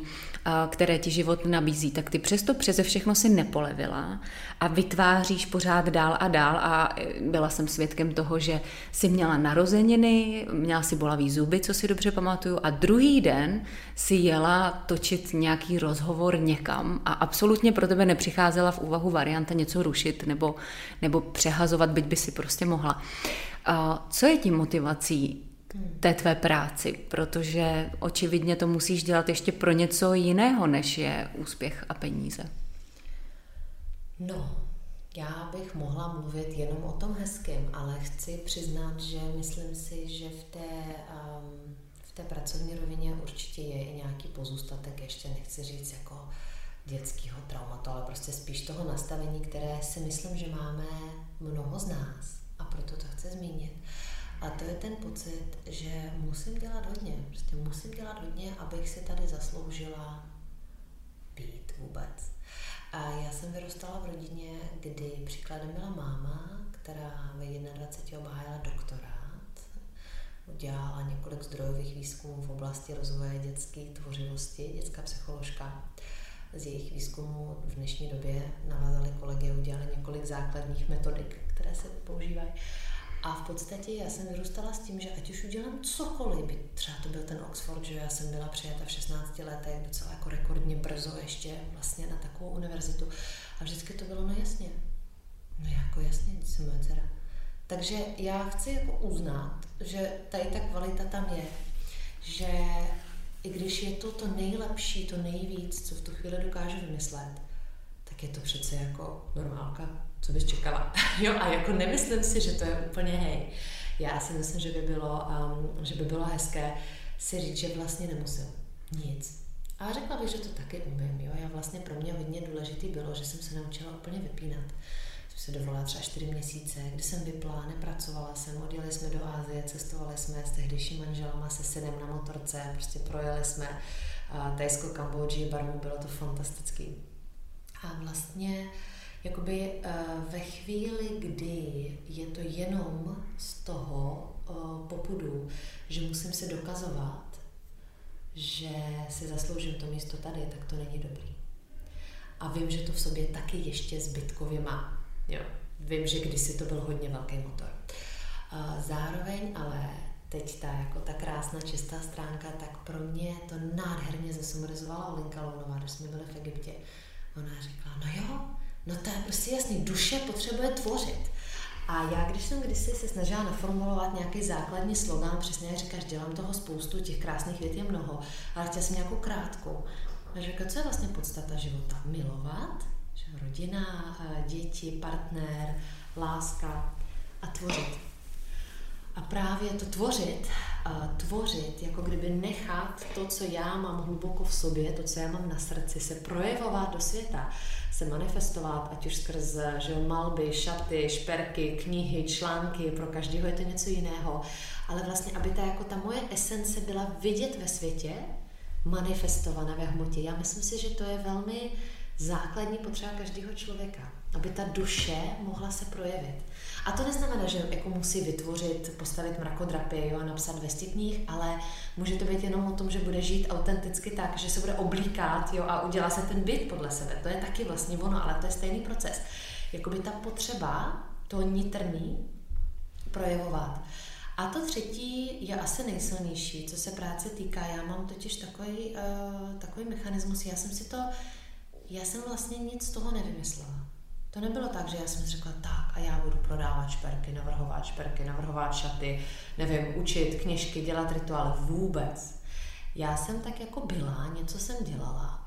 které ti život nabízí, tak ty přesto přeze všechno si nepolevila a vytváříš pořád dál a dál a byla jsem svědkem toho, že si měla narozeniny, měla si bolavý zuby, co si dobře pamatuju, a druhý den si jela točit nějaký rozhovor někam a absolutně pro tebe nepřicházela v úvahu varianta něco rušit nebo, nebo přehazovat, byť by si prostě mohla. Co je tím motivací té tvé práci, protože očividně to musíš dělat ještě pro něco jiného, než je úspěch a peníze. No, já bych mohla mluvit jenom o tom hezkém, ale chci přiznat, že myslím si, že v té, um, v té pracovní rovině určitě je i nějaký pozůstatek, ještě nechci říct jako dětského traumatu, ale prostě spíš toho nastavení, které si myslím, že máme mnoho z nás a proto to chci zmínit. A to je ten pocit, že musím dělat hodně, prostě musím dělat hodně, abych si tady zasloužila být vůbec. A já jsem vyrůstala v rodině, kdy příkladem byla máma, která ve 21 obhájila doktorát, udělala několik zdrojových výzkumů v oblasti rozvoje dětské tvořivosti, dětská psycholožka. Z jejich výzkumů v dnešní době navázali kolegy a udělali několik základních metodik, které se používají. A v podstatě já jsem vyrůstala s tím, že ať už udělám cokoliv, by třeba to byl ten Oxford, že já jsem byla přijata v 16 letech, docela jako rekordně brzo ještě vlastně na takovou univerzitu. A vždycky to bylo no jasně. No jako jasně, jsem moje dcera. Takže já chci jako uznat, že tady ta kvalita tam je, že i když je to to nejlepší, to nejvíc, co v tu chvíli dokážu vymyslet, tak je to přece jako normálka co bys čekala. jo, a jako nemyslím si, že to je úplně hej. Já si myslím, že by bylo, um, že by bylo hezké si říct, že vlastně nemusím nic. A řekla bych, že to taky umím. Jo? Já vlastně pro mě hodně důležitý bylo, že jsem se naučila úplně vypínat. Jsem se dovolila třeba čtyři měsíce, kdy jsem vypla, nepracovala jsem, odjeli jsme do Ázie, cestovali jsme s tehdejším manželama, se synem na motorce, prostě projeli jsme uh, Tajsko, Kambodži, Barmu, bylo to fantastický. A vlastně jakoby uh, ve chvíli, kdy je to jenom z toho uh, popudu, že musím se dokazovat, že si zasloužím to místo tady, tak to není dobrý. A vím, že to v sobě taky ještě zbytkově má. Jo. Vím, že kdysi to byl hodně velký motor. Zároveň ale teď ta, jako ta krásná čistá stránka, tak pro mě to nádherně zasumarizovala Olinka Lounová, když jsme byli v Egyptě. Ona řekla, no jo, No to je prostě jasný, duše potřebuje tvořit. A já, když jsem kdysi se snažila naformulovat nějaký základní slogan, přesně jak říkáš, dělám toho spoustu, těch krásných vět je mnoho, ale chtěla jsem nějakou krátkou. A říkala, co je vlastně podstata života? Milovat, že rodina, eh, děti, partner, láska a tvořit. A právě to tvořit, tvořit, jako kdyby nechat to, co já mám hluboko v sobě, to, co já mám na srdci, se projevovat do světa, se manifestovat, ať už skrz že malby, šaty, šperky, knihy, články, pro každého je to něco jiného, ale vlastně, aby ta, jako ta moje esence byla vidět ve světě, manifestovaná ve hmotě. Já myslím si, že to je velmi základní potřeba každého člověka, aby ta duše mohla se projevit. A to neznamená, že jako musí vytvořit, postavit mrakodrapy jo, a napsat 200 knih, ale může to být jenom o tom, že bude žít autenticky tak, že se bude oblíkat jo, a udělá se ten byt podle sebe. To je taky vlastně ono, ale to je stejný proces. Jakoby ta potřeba to nitrný projevovat. A to třetí je asi nejsilnější, co se práce týká. Já mám totiž takový, uh, takový mechanismus, já jsem si to, já jsem vlastně nic z toho nevymyslela. To nebylo tak, že já jsem řekla, tak a já budu prodávat šperky, navrhovat šperky, navrhovat šaty, nevím, učit kněžky, dělat rituály, vůbec. Já jsem tak jako byla, něco jsem dělala.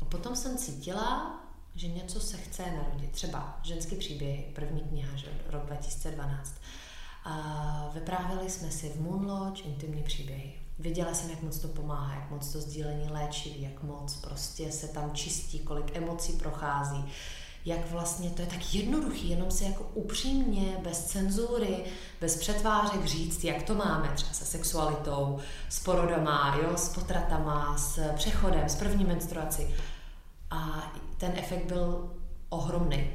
A potom jsem cítila, že něco se chce narodit. Třeba ženský příběh, první kniha, že rok 2012. A vyprávěli jsme si v Moon Lodge intimní příběhy. Viděla jsem, jak moc to pomáhá, jak moc to sdílení léčí, jak moc prostě se tam čistí, kolik emocí prochází, jak vlastně to je tak jednoduchý, jenom si jako upřímně, bez cenzury, bez přetvářek říct, jak to máme třeba se sexualitou, s porodama, jo, s potratama, s přechodem, s první menstruací. A ten efekt byl ohromný.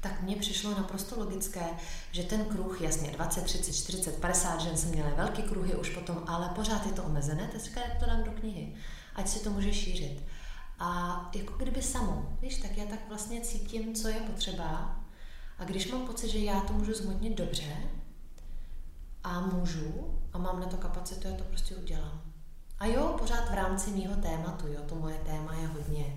Tak mně přišlo naprosto logické, že ten kruh, jasně 20, 30, 40, 50 žen jsem měla velký kruhy už potom, ale pořád je to omezené, tak říká, jak to dám do knihy, ať se to může šířit. A jako kdyby samo, víš, tak já tak vlastně cítím, co je potřeba. A když mám pocit, že já to můžu zmotnit dobře a můžu a mám na to kapacitu, já to prostě udělám. A jo, pořád v rámci mýho tématu, jo, to moje téma je hodně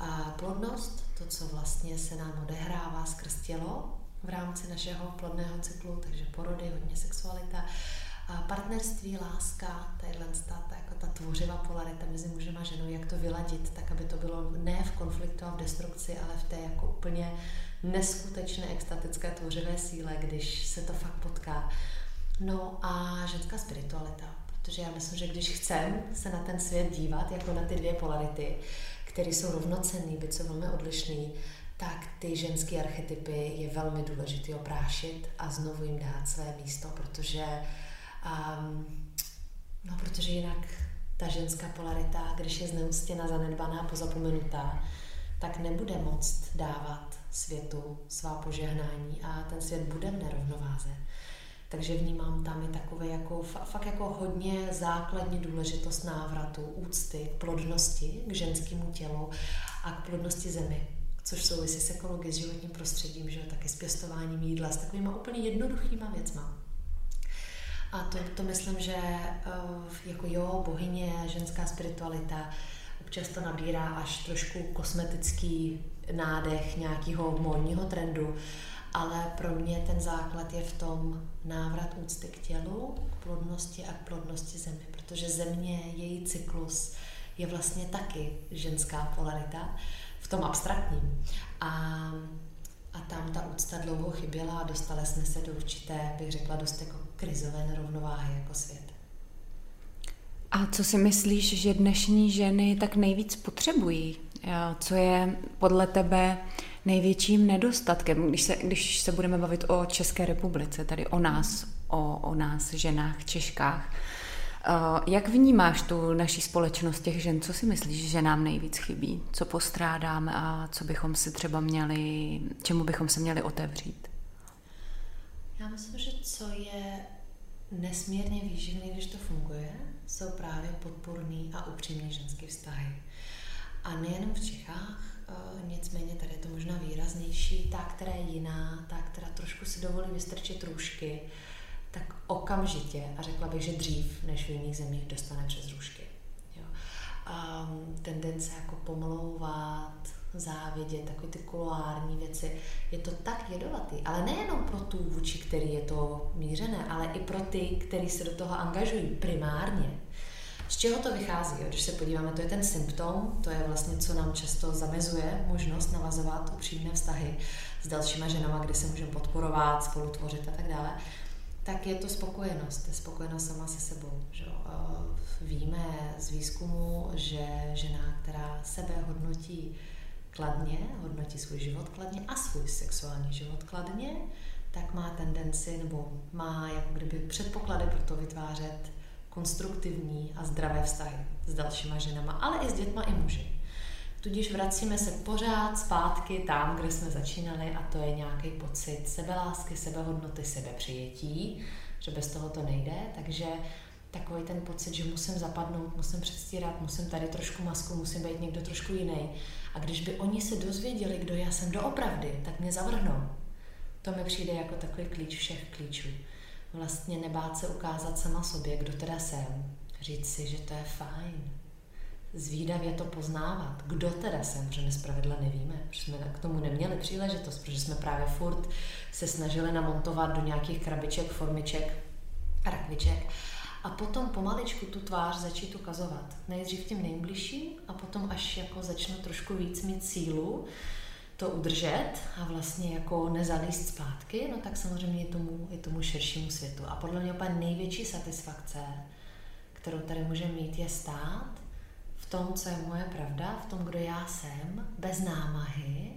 a plodnost, to, co vlastně se nám odehrává skrz tělo v rámci našeho plodného cyklu, takže porody, hodně sexualita, partnerství, láska, tadyhle ta, ta, jako ta tvořivá polarita mezi mužem a ženou, jak to vyladit, tak aby to bylo ne v konfliktu a v destrukci, ale v té jako úplně neskutečné extatické tvořivé síle, když se to fakt potká. No a ženská spiritualita, protože já myslím, že když chcem se na ten svět dívat jako na ty dvě polarity, které jsou rovnocenné, byť jsou velmi odlišný, tak ty ženské archetypy je velmi důležité oprášit a znovu jim dát své místo, protože um, no, protože jinak ta ženská polarita, když je zneustěna, zanedbaná, pozapomenutá, tak nebude moct dávat světu svá požehnání a ten svět bude v nerovnováze. Takže vnímám tam i takové jako, fakt jako hodně základní důležitost návratu, úcty, plodnosti k ženskému tělu a k plodnosti zemi, což souvisí s ekologií, s životním prostředím, že taky s pěstováním jídla, s takovými úplně jednoduchýma věcma. A to, to myslím, že eh, jako jo, bohyně, ženská spiritualita, občas to nabírá až trošku kosmetický nádech nějakého módního trendu, ale pro mě ten základ je v tom návrat úcty k tělu, k plodnosti a k plodnosti zemi, protože země, její cyklus je vlastně taky ženská polarita v tom abstraktním. A, a tam ta úcta dlouho chyběla a dostali jsme se do určité, bych řekla, dost jako krizové nerovnováhy jako svět. A co si myslíš, že dnešní ženy tak nejvíc potřebují? Co je podle tebe největším nedostatkem, když se, když se budeme bavit o České republice, tady o nás, o, o nás, ženách, Češkách. Jak vnímáš tu naší společnost těch žen? Co si myslíš, že nám nejvíc chybí? Co postrádáme a co bychom si třeba měli, čemu bychom se měli otevřít? Já myslím, že co je nesmírně výživný, když to funguje, jsou právě podporný a upřímný ženské vztahy. A nejenom v Čechách, Eh, nicméně tady je to možná výraznější, ta, která je jiná, ta, která trošku si dovolí vystrčit růžky, tak okamžitě, a řekla bych, že dřív než v jiných zemích, dostane přes růžky. Jo. Um, tendence jako pomlouvat, závidět, takové ty kuloární věci, je to tak jedovatý, ale nejenom pro tu, vůči který je to mířené, ale i pro ty, kteří se do toho angažují primárně. Z čeho to vychází? Když se podíváme, to je ten symptom, to je vlastně, co nám často zamezuje možnost navazovat upřímné vztahy s dalšíma ženama, kdy se můžeme podporovat, spolutvořit a tak dále, tak je to spokojenost, je spokojenost sama se sebou. Že? Víme z výzkumu, že žena, která sebe hodnotí kladně, hodnotí svůj život kladně a svůj sexuální život kladně, tak má tendenci nebo má jako kdyby předpoklady pro to vytvářet konstruktivní a zdravé vztahy s dalšíma ženama, ale i s dětma i muži. Tudíž vracíme se pořád zpátky tam, kde jsme začínali a to je nějaký pocit sebelásky, sebehodnoty, sebepřijetí, že bez toho to nejde, takže takový ten pocit, že musím zapadnout, musím předstírat, musím tady trošku masku, musím být někdo trošku jiný. A když by oni se dozvěděli, kdo já jsem doopravdy, tak mě zavrhnou. To mi přijde jako takový klíč všech klíčů vlastně nebát se ukázat sama sobě, kdo teda jsem. Říct si, že to je fajn. Zvídavě to poznávat. Kdo teda jsem, že nespravedla nevíme. Protože jsme k tomu neměli příležitost, protože jsme právě furt se snažili namontovat do nějakých krabiček, formiček, rakviček a potom pomaličku tu tvář začít ukazovat. Nejdřív tím nejbližším a potom až jako začnu trošku víc mít sílu, to udržet a vlastně jako nezalíst zpátky, no tak samozřejmě je tomu, je tomu širšímu světu. A podle mě úplně největší satisfakce, kterou tady můžeme mít, je stát v tom, co je moje pravda, v tom, kdo já jsem, bez námahy,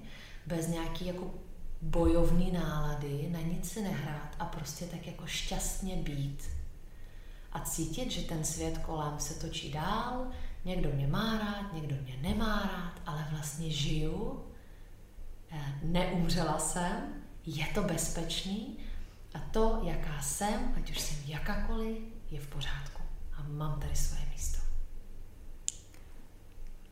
bez nějaký jako bojovný nálady, na nic si nehrát a prostě tak jako šťastně být. A cítit, že ten svět kolem se točí dál, někdo mě má rád, někdo mě nemá rád, ale vlastně žiju, eh, neumřela jsem, je to bezpečný a to, jaká jsem, ať už jsem jakákoliv, je v pořádku. A mám tady svoje místo.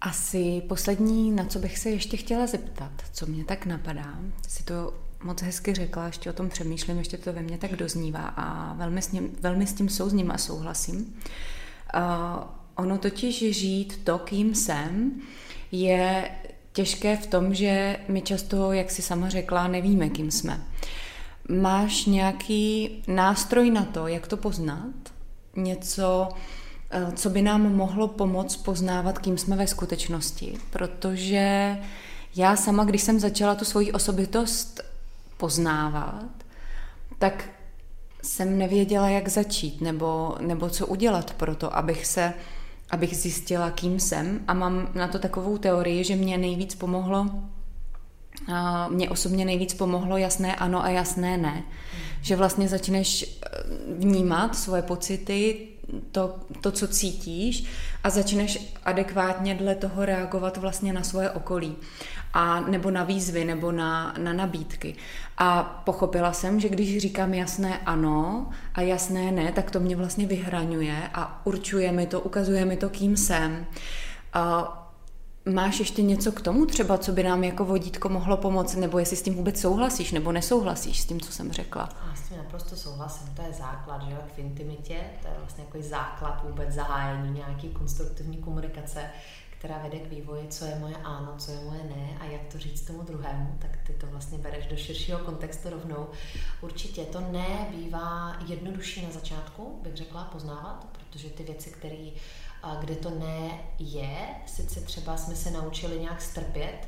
Asi poslední, na co bych se ještě chtěla zeptat, co mě tak napadá, si to moc hezky řekla, ještě o tom přemýšlím, ještě to ve mně tak doznívá a velmi s, ním, velmi s tím souzním a souhlasím. Uh, ono totiž žít to, kým jsem, je těžké v tom, že my často, jak si sama řekla, nevíme, kým jsme. Máš nějaký nástroj na to, jak to poznat? Něco, Eh, co by nám mohlo pomoct poznávat, kým jsme ve skutečnosti. Protože já sama, když jsem začala tu svoji osobitost poznávat, tak jsem nevěděla, jak začít nebo, nebo co udělat pro to, abych se abych zjistila, kým jsem. A mám na to takovou teorii, že mě nejvíc pomohlo mě osobně nejvíc pomohlo jasné ano a jasné ne. Že vlastně začneš eh, vnímat svoje pocity, to, to, co cítíš a začneš adekvátně dle toho reagovat vlastně na svoje okolí a nebo na výzvy, nebo na, na nabídky. A pochopila jsem, že když říkám jasné ano a jasné ne, tak to mě vlastně vyhraňuje a určuje mi to, ukazuje mi to, kým jsem. A Máš ještě něco k tomu třeba, co by nám jako vodítko mohlo pomoct, nebo jestli s tím vůbec souhlasíš, nebo nesouhlasíš s tím, co jsem řekla? Já s tím naprosto souhlasím, to je základ, že v intimitě, to je vlastně jako základ vůbec zahájení nějaký konstruktivní komunikace, která vede k vývoji, co je moje ano, co je moje ne a jak to říct tomu druhému, tak ty to vlastně bereš do širšího kontextu rovnou. Určitě to ne bývá jednodušší na začátku, bych řekla, poznávat, protože ty věci, které a kde to ne je, sice třeba jsme se naučili nějak strpět,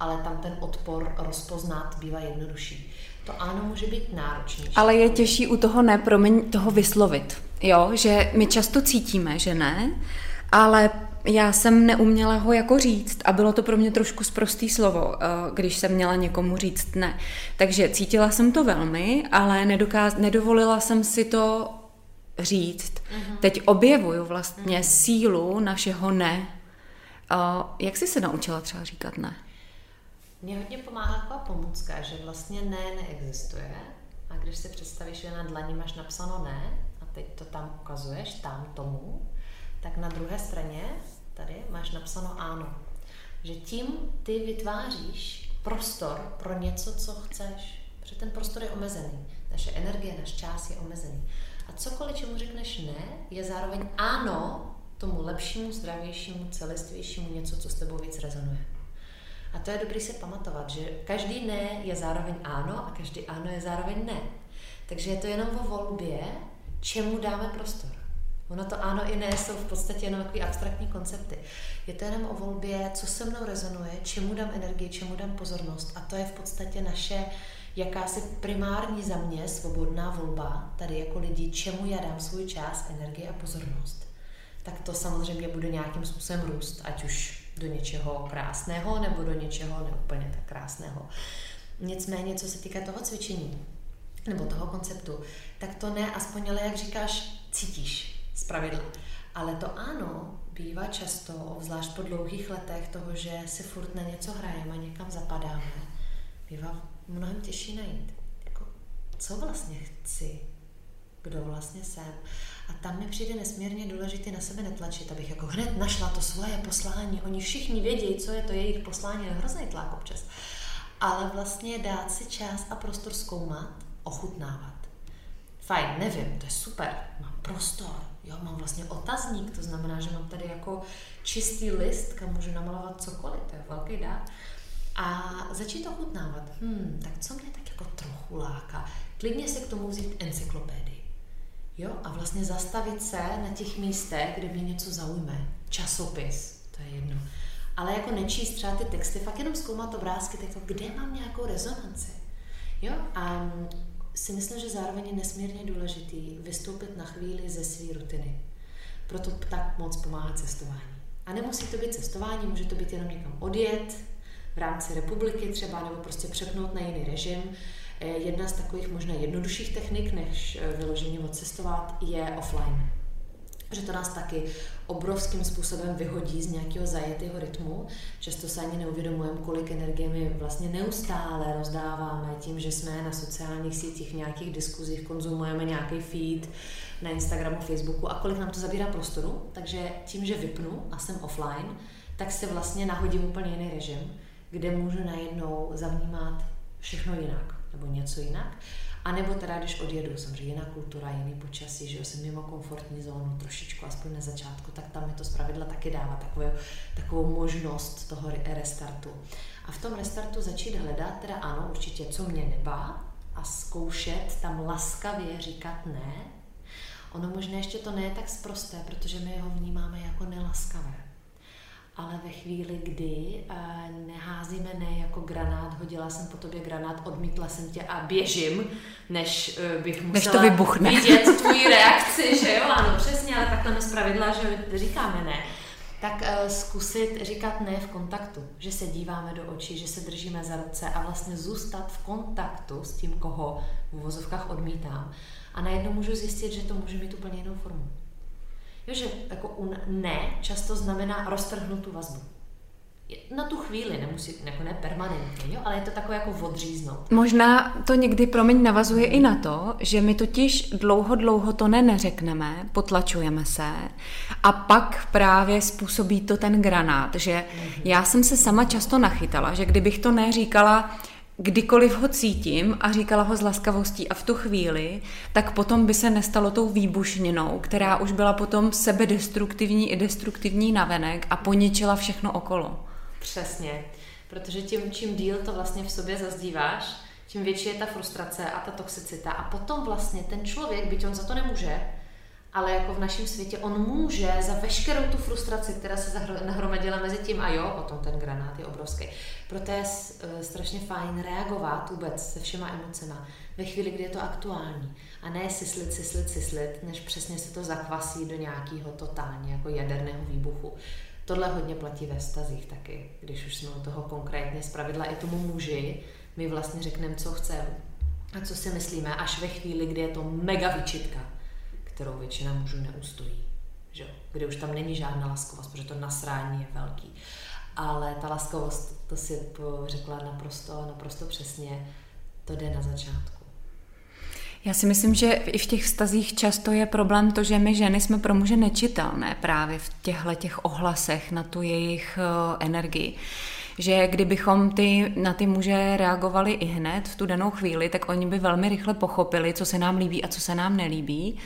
ale tam ten odpor rozpoznat bývá jednodušší. To ano může být náročnější. Ale je těžší u toho ne, promiň, toho vyslovit. Jo, že my často cítíme, že ne, ale já jsem neuměla ho jako říct a bylo to pro mě trošku zprostý slovo, eh, když jsem měla někomu říct ne. Takže cítila jsem to velmi, ale nedokáz, nedovolila jsem si to říct. Mm-hmm. Teď objevuju vlastně mm-hmm. sílu našeho ne. Uh, jak jsi se naučila třeba říkat ne? Mně hodně pomáhá taková pomůcka, že vlastně ne neexistuje. A když si představíš, že na dlaní máš napsáno ne, a teď to tam ukazuješ, tam tomu, tak na druhé straně tady máš napsáno ano. Že tím ty vytváříš prostor pro něco, co chceš. Protože ten prostor je omezený. Naše energie, náš čas je omezený. A cokoliv, čemu řekneš ne, je zároveň ano tomu lepšímu, zdravějšímu, celistvějšímu, něco, co s tebou víc rezonuje. A to je dobrý si pamatovat, že každý ne je zároveň ano a každý ano je zároveň ne. Takže je to jenom o volbě, čemu dáme prostor. Ono to ano i ne jsou v podstatě jenom takový abstraktní koncepty. Je to jenom o volbě, co se mnou rezonuje, čemu dám energii, čemu dám pozornost. A to je v podstatě naše jakási primární za mě svobodná volba tady jako lidi, čemu já dám svůj čas, energii a pozornost. Tak to samozřejmě bude nějakým způsobem růst, ať už do něčeho krásného nebo do něčeho neúplně tak krásného. Nicméně, co se týká toho cvičení, nebo toho konceptu, tak to ne, aspoň ale jak říkáš, cítíš z pravidla. Ale to ano, bývá často, obzvlášť po dlouhých letech toho, že si furt na něco hrajeme a někam zapadáme, bývá mnohem těžší najít. Jako, co vlastně chci? Kdo vlastně jsem? A tam mi přijde nesmírně důležité na sebe netlačit, abych jako hned našla to svoje poslání. Oni všichni vědí, co je to jejich poslání, je hrozný tlak občas. Ale vlastně dát si čas a prostor zkoumat, ochutnávat. Fajn, nevím, to je super, mám prostor, jo, mám vlastně otazník, to znamená, že mám tady jako čistý list, kam můžu namalovat cokoliv, to je velký dár a začít ochutnávat. Hmm, tak co mě tak jako trochu láká? Klidně si k tomu vzít encyklopédii. Jo, a vlastně zastavit se na těch místech, kde mě něco zaujme. Časopis, to je jedno. ale jako nečíst třeba ty texty, fakt jenom zkoumat obrázky, tak to, kde mám nějakou rezonanci. Jo? A si myslím, že zároveň je nesmírně důležitý vystoupit na chvíli ze své rutiny. Proto tak moc pomáhá cestování. A nemusí to být cestování, může to být jenom někam odjet, v rámci republiky třeba, nebo prostě přepnout na jiný režim. Eh, jedna z takových možná jednodušších technik, než eh, vyloženě odcestovat, je offline že to nás taky obrovským způsobem vyhodí z nějakého zajetého rytmu. Často se ani neuvědomujeme, kolik energie my vlastně neustále rozdáváme tím, že jsme na sociálních sítích, v nějakých diskuzích, konzumujeme nějaký feed na Instagramu, Facebooku a kolik nám to zabírá prostoru. Takže tím, že vypnu a jsem offline, tak se vlastně nahodím úplně jiný režim, kde můžu najednou zavnímat všechno jinak nebo něco jinak. A nebo teda, když odjedu, samozřejmě jiná kultura, jiný počasí, že jsem mimo komfortní zónu trošičku, aspoň na začátku, tak tam mi to zpravidla taky dává takovou, takovou možnost toho restartu. A v tom restartu začít hledat, teda ano, určitě, co mě nebá a zkoušet tam laskavě říkat ne. Ono možná ještě to ne je tak sprosté, protože my ho vnímáme jako nelaskavé ale ve chvíli, kdy uh, neházíme ne jako granát, hodila jsem po tobě granát, odmítla jsem tě a běžím, než uh, bych musela než to vybuchne. vidět tvoji reakci, že jo, ano, přesně, ale takhle mi zpravidla, že říkáme ne. Tak uh, zkusit říkat ne v kontaktu, že se díváme do očí, že se držíme za ruce a vlastně zůstat v kontaktu s tím, koho v uvozovkách odmítám. A najednou můžu zjistit, že to může mít úplně jinou formu. Že jako un ne často znamená roztrhnout tu vazbu. Na tu chvíli, nemusí, jako ne permanentně, jo, ale je to takové jako odříznout. Možná to někdy, promiň, navazuje i na to, že my totiž dlouho, dlouho to ne neřekneme, potlačujeme se a pak právě způsobí to ten granát, že mm-hmm. já jsem se sama často nachytala, že kdybych to neříkala, kdykoliv ho cítím a říkala ho s laskavostí a v tu chvíli, tak potom by se nestalo tou výbušninou, která už byla potom sebedestruktivní i destruktivní navenek a poničila všechno okolo. Přesně, protože tím, čím díl to vlastně v sobě zazdíváš, tím větší je ta frustrace a ta toxicita. A potom vlastně ten člověk, byť on za to nemůže, ale jako v našem světě on může za veškerou tu frustraci, která se nahromadila mezi tím a jo, potom ten granát je obrovský. Proto je eh, strašně fajn reagovat vůbec se všema emocema ve chvíli, kdy je to aktuální. A ne syslit, syslit, syslit, než přesně se to zakvasí do nějakého totálně jako jaderného výbuchu. Tohle hodně platí ve stazích taky, když už jsme u toho konkrétně zpravidla i tomu muži, my vlastně řekneme, co chceme a co si myslíme, až ve chvíli, kdy je to mega vyčitka kterou většina mužů neustojí. Že? Kdy už tam není žádná laskovost, protože to nasrání je velký. Ale ta laskovost, to si řekla naprosto, naprosto přesně, to jde na začátku. Já si myslím, že i v těch vztazích často je problém to, že my ženy jsme pro muže nečitelné právě v těchto těch ohlasech na tu jejich eh, energii že kdybychom ty, na ty muže reagovali i hned v tu danou chvíli, tak oni by velmi rychle pochopili, co se nám líbí a co se nám nelíbí,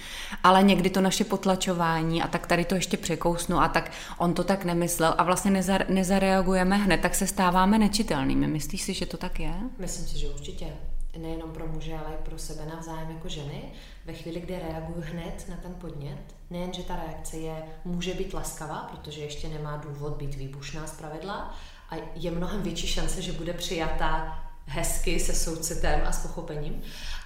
ale někdy to naše potlačování a tak tady to ještě překousnu a tak on to tak nemyslel a vlastně neza, nezareagujeme hned, tak se stáváme nečitelnými. Myslíš si, že to tak je? Myslím si, že určitě nejenom pro muže, ale i pro sebe navzájem jako ženy, ve chvíli, kdy reaguju hned na ten podnět, nejen, že ta reakce je, může být laskavá, protože ještě nemá důvod být výbušná z pravidla, a je mnohem větší šance, že bude přijata hezky se soucitem a s pochopením,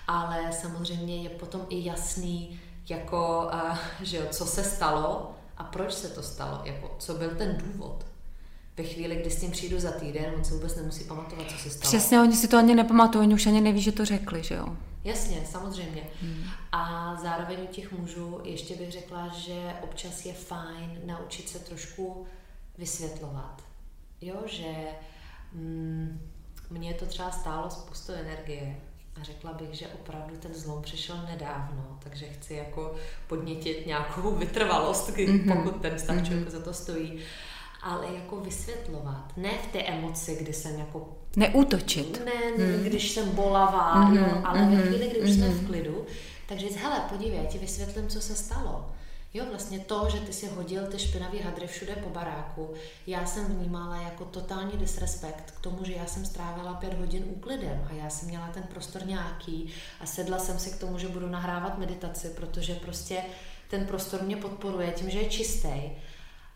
ale samozřejmě je potom i jasný, jako, uh, že jo, co se stalo a proč se to stalo, jako, co byl ten důvod. Ve chvíli, kdy s tím přijdu za týden, on se vůbec nemusí pamatovat, co se stalo. Přesně, oni si to ani nepamatují, oni už ani neví, že to řekli, že jo? Jasně, samozřejmě. Hmm. A zároveň u těch mužů ještě bych řekla, že občas je fajn naučit se trošku vysvětlovat jo, že mm, mě to třeba stálo spoustu energie a řekla bych, že opravdu ten zlom přišel nedávno, takže chci jako podnětit nějakou vytrvalost, mm-hmm. pokud ten vztah mm-hmm. člověk za to stojí, ale jako vysvětlovat, ne v té emoci, kdy jsem jako... Neútočit. Ne, mm. když jsem bolavá, mm-hmm. jo, ale mm-hmm. ve mhm. chvíli, kdy už mm-hmm. jsme v mhm. klidu, takže hele, podívej, já ti vysvětlím, co se stalo. Jo, vlastně to, že ty si hodil ty špinavý hadry všude po baráku, já jsem vnímala jako totální disrespekt k tomu, že já jsem strávila pět hodin úklidem a já jsem měla ten prostor nějaký a sedla jsem si k tomu, že budu nahrávat meditaci, protože prostě ten prostor mě podporuje tím, že je čistý.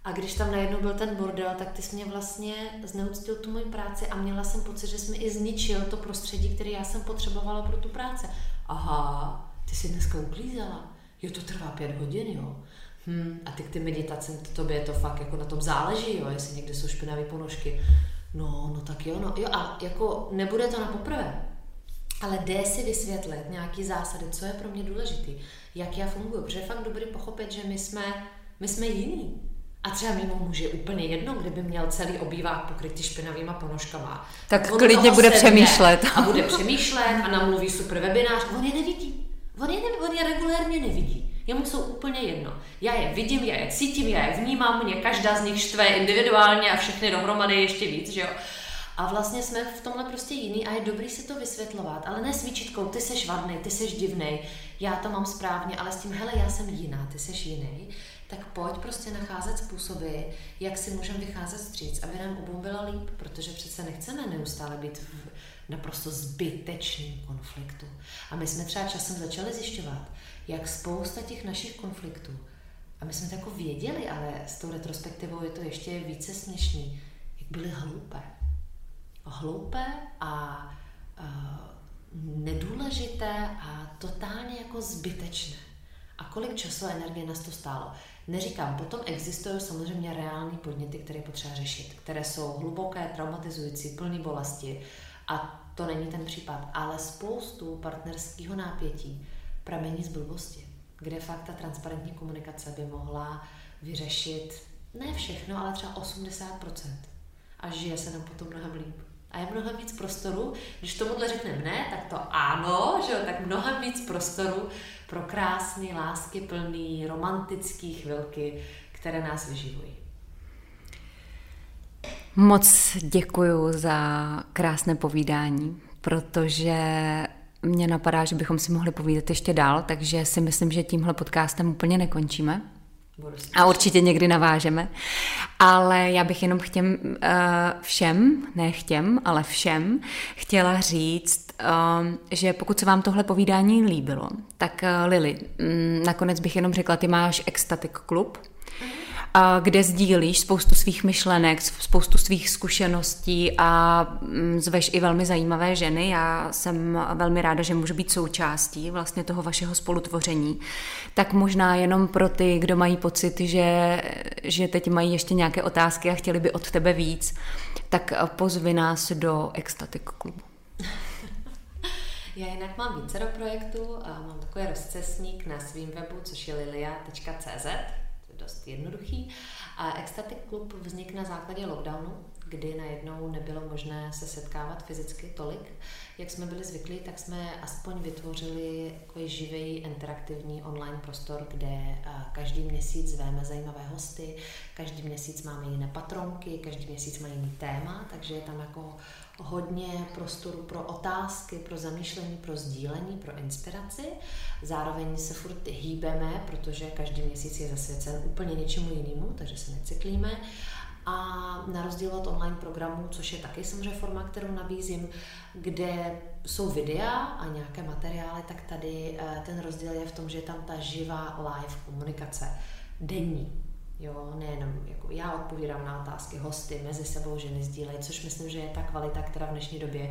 A když tam najednou byl ten bordel, tak ty jsi mě vlastně zneúctil tu moji práci a měla jsem pocit, že jsi mi i zničil to prostředí, které já jsem potřebovala pro tu práci. Aha, ty jsi dneska uklízela. Jo, to trvá pět hodin, jo. Hmm, a ty k ty meditace, tobě to fakt jako na tom záleží, jo, jestli někde jsou špinavé ponožky. No, no tak jo, no jo, a jako nebude to na poprvé, ale jde si vysvětlit nějaký zásady, co je pro mě důležitý, jak já funguji, protože je fakt dobrý pochopit, že my jsme, my jsme jiní. A třeba mimo muže je úplně jedno, kdyby měl celý obývák pokrytý špinavýma ponožkama. Tak on klidně bude přemýšlet. A bude přemýšlet a namluví super webinář. On je nevidí. On je, on je regulérně nevidí. Jemu jsou úplně jedno. Já je vidím, já je cítím, já je vnímám, mě každá z nich štve individuálně a všechny dohromady ještě víc, že jo. A vlastně jsme v tomhle prostě jiný a je dobrý si to vysvětlovat, ale ne s výčitkou, ty seš vadný, ty seš divný, já to mám správně, ale s tím, hele, já jsem jiná, ty seš jiný, tak pojď prostě nacházet způsoby, jak si můžeme vycházet stříc, aby nám obou bylo líp, protože přece nechceme neustále být v naprosto zbytečným konfliktu. A my jsme třeba časem začali zjišťovat, jak spousta těch našich konfliktů, a my jsme to jako věděli, ale s tou retrospektivou je to ještě více směšný, jak byly hloupé. Hloupé a uh, nedůležité a totálně jako zbytečné. A kolik času a energie nás to stálo? Neříkám, potom existují samozřejmě reální podněty, které potřeba řešit, které jsou hluboké, traumatizující, plný bolesti a to není ten případ, ale spoustu partnerského nápětí pramení z blbosti, kde fakt ta transparentní komunikace by mohla vyřešit ne všechno, ale třeba 80%. A žije se nám potom mnohem líp. A je mnohem víc prostoru, když tomuhle řekneme ne, tak to ano, že jo, tak mnohem víc prostoru pro krásný, lásky plný, romantický chvilky, které nás vyživují. Moc děkuji za krásné povídání, protože mě napadá, že bychom si mohli povídat ještě dál, takže si myslím, že tímhle podcastem úplně nekončíme. A určitě někdy navážeme. Ale já bych jenom chtěm, uh, všem, ne chtěm, ale všem, chtěla říct, uh, že pokud se vám tohle povídání líbilo, tak uh, Lili, um, nakonec bych jenom řekla, ty máš Ecstatic Club, kde sdílíš spoustu svých myšlenek, spoustu svých zkušeností a mm, zveš i velmi zajímavé ženy. Já jsem velmi ráda, že můžu být součástí vlastně toho vašeho spolutvoření. Tak možná jenom pro ty, kdo mají pocit, že, že teď mají ještě nějaké otázky a chtěli by od tebe víc, tak pozvi nás do Ecstatic klubu. Já jinak mám více do projektů a mám takový rozcesník na svém webu, což je lilia.cz dost jednoduchý. A Ecstatic Club vznikl na základě lockdownu, kdy najednou nebylo možné se setkávat fyzicky tolik, jak jsme byli zvyklí, tak jsme aspoň vytvořili takový živý, interaktivní online prostor, kde každý měsíc zvéme zajímavé hosty, každý měsíc máme jiné patronky, každý měsíc má jiný téma, takže je tam jako hodně prostoru pro otázky, pro zamýšlení, pro sdílení, pro inspiraci. Zároveň se furt hýbeme, protože každý měsíc je zasvěcen úplně něčemu jinému, takže se necyklíme. A na rozdíl od online programu, což je taky samozřejmě forma, kterou nabízím, kde jsou videa a nějaké materiály, tak tady eh, ten rozdíl je v tom, že je tam ta živá live komunikace, denní, Jo, nejenom jako já odpovídám na otázky, hosty mezi sebou ženy sdílejí, což myslím, že je ta kvalita, která v dnešní době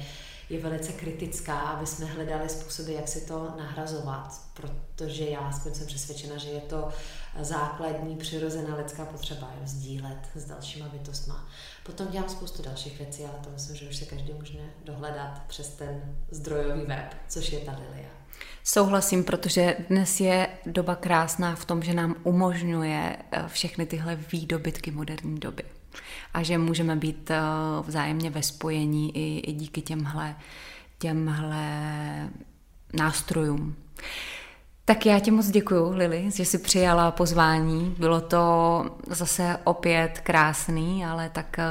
je velice kritická, aby jsme hledali způsoby, jak si to nahrazovat, protože já aspoň jsem přesvědčena, že je to základní přirozená lidská potřeba, jo, sdílet s dalšíma bytostma. Potom dělám spoustu dalších věcí, ale to myslím, že už se každý může dohledat přes ten zdrojový web, což je ta Lilia. Souhlasím, protože dnes je doba krásná v tom, že nám umožňuje eh, všechny tyhle výdobytky moderní doby. A že můžeme být eh, vzájemně ve spojení i, i díky těmhle, těmhle nástrojům. Tak já ti moc děkuji, Lili, že jsi přijala pozvání. Bylo to zase opět krásný, ale tak eh,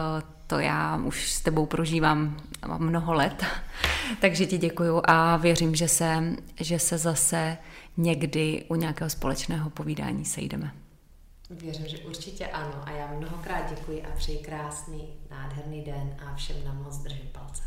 to já už s tebou prožívám mnoho let. Takže ti děkuju a věřím, že se, že se zase někdy u nějakého společného povídání sejdeme. Věřím, že určitě ano a já mnohokrát děkuji a přeji krásný, nádherný den a všem na moc držím palce.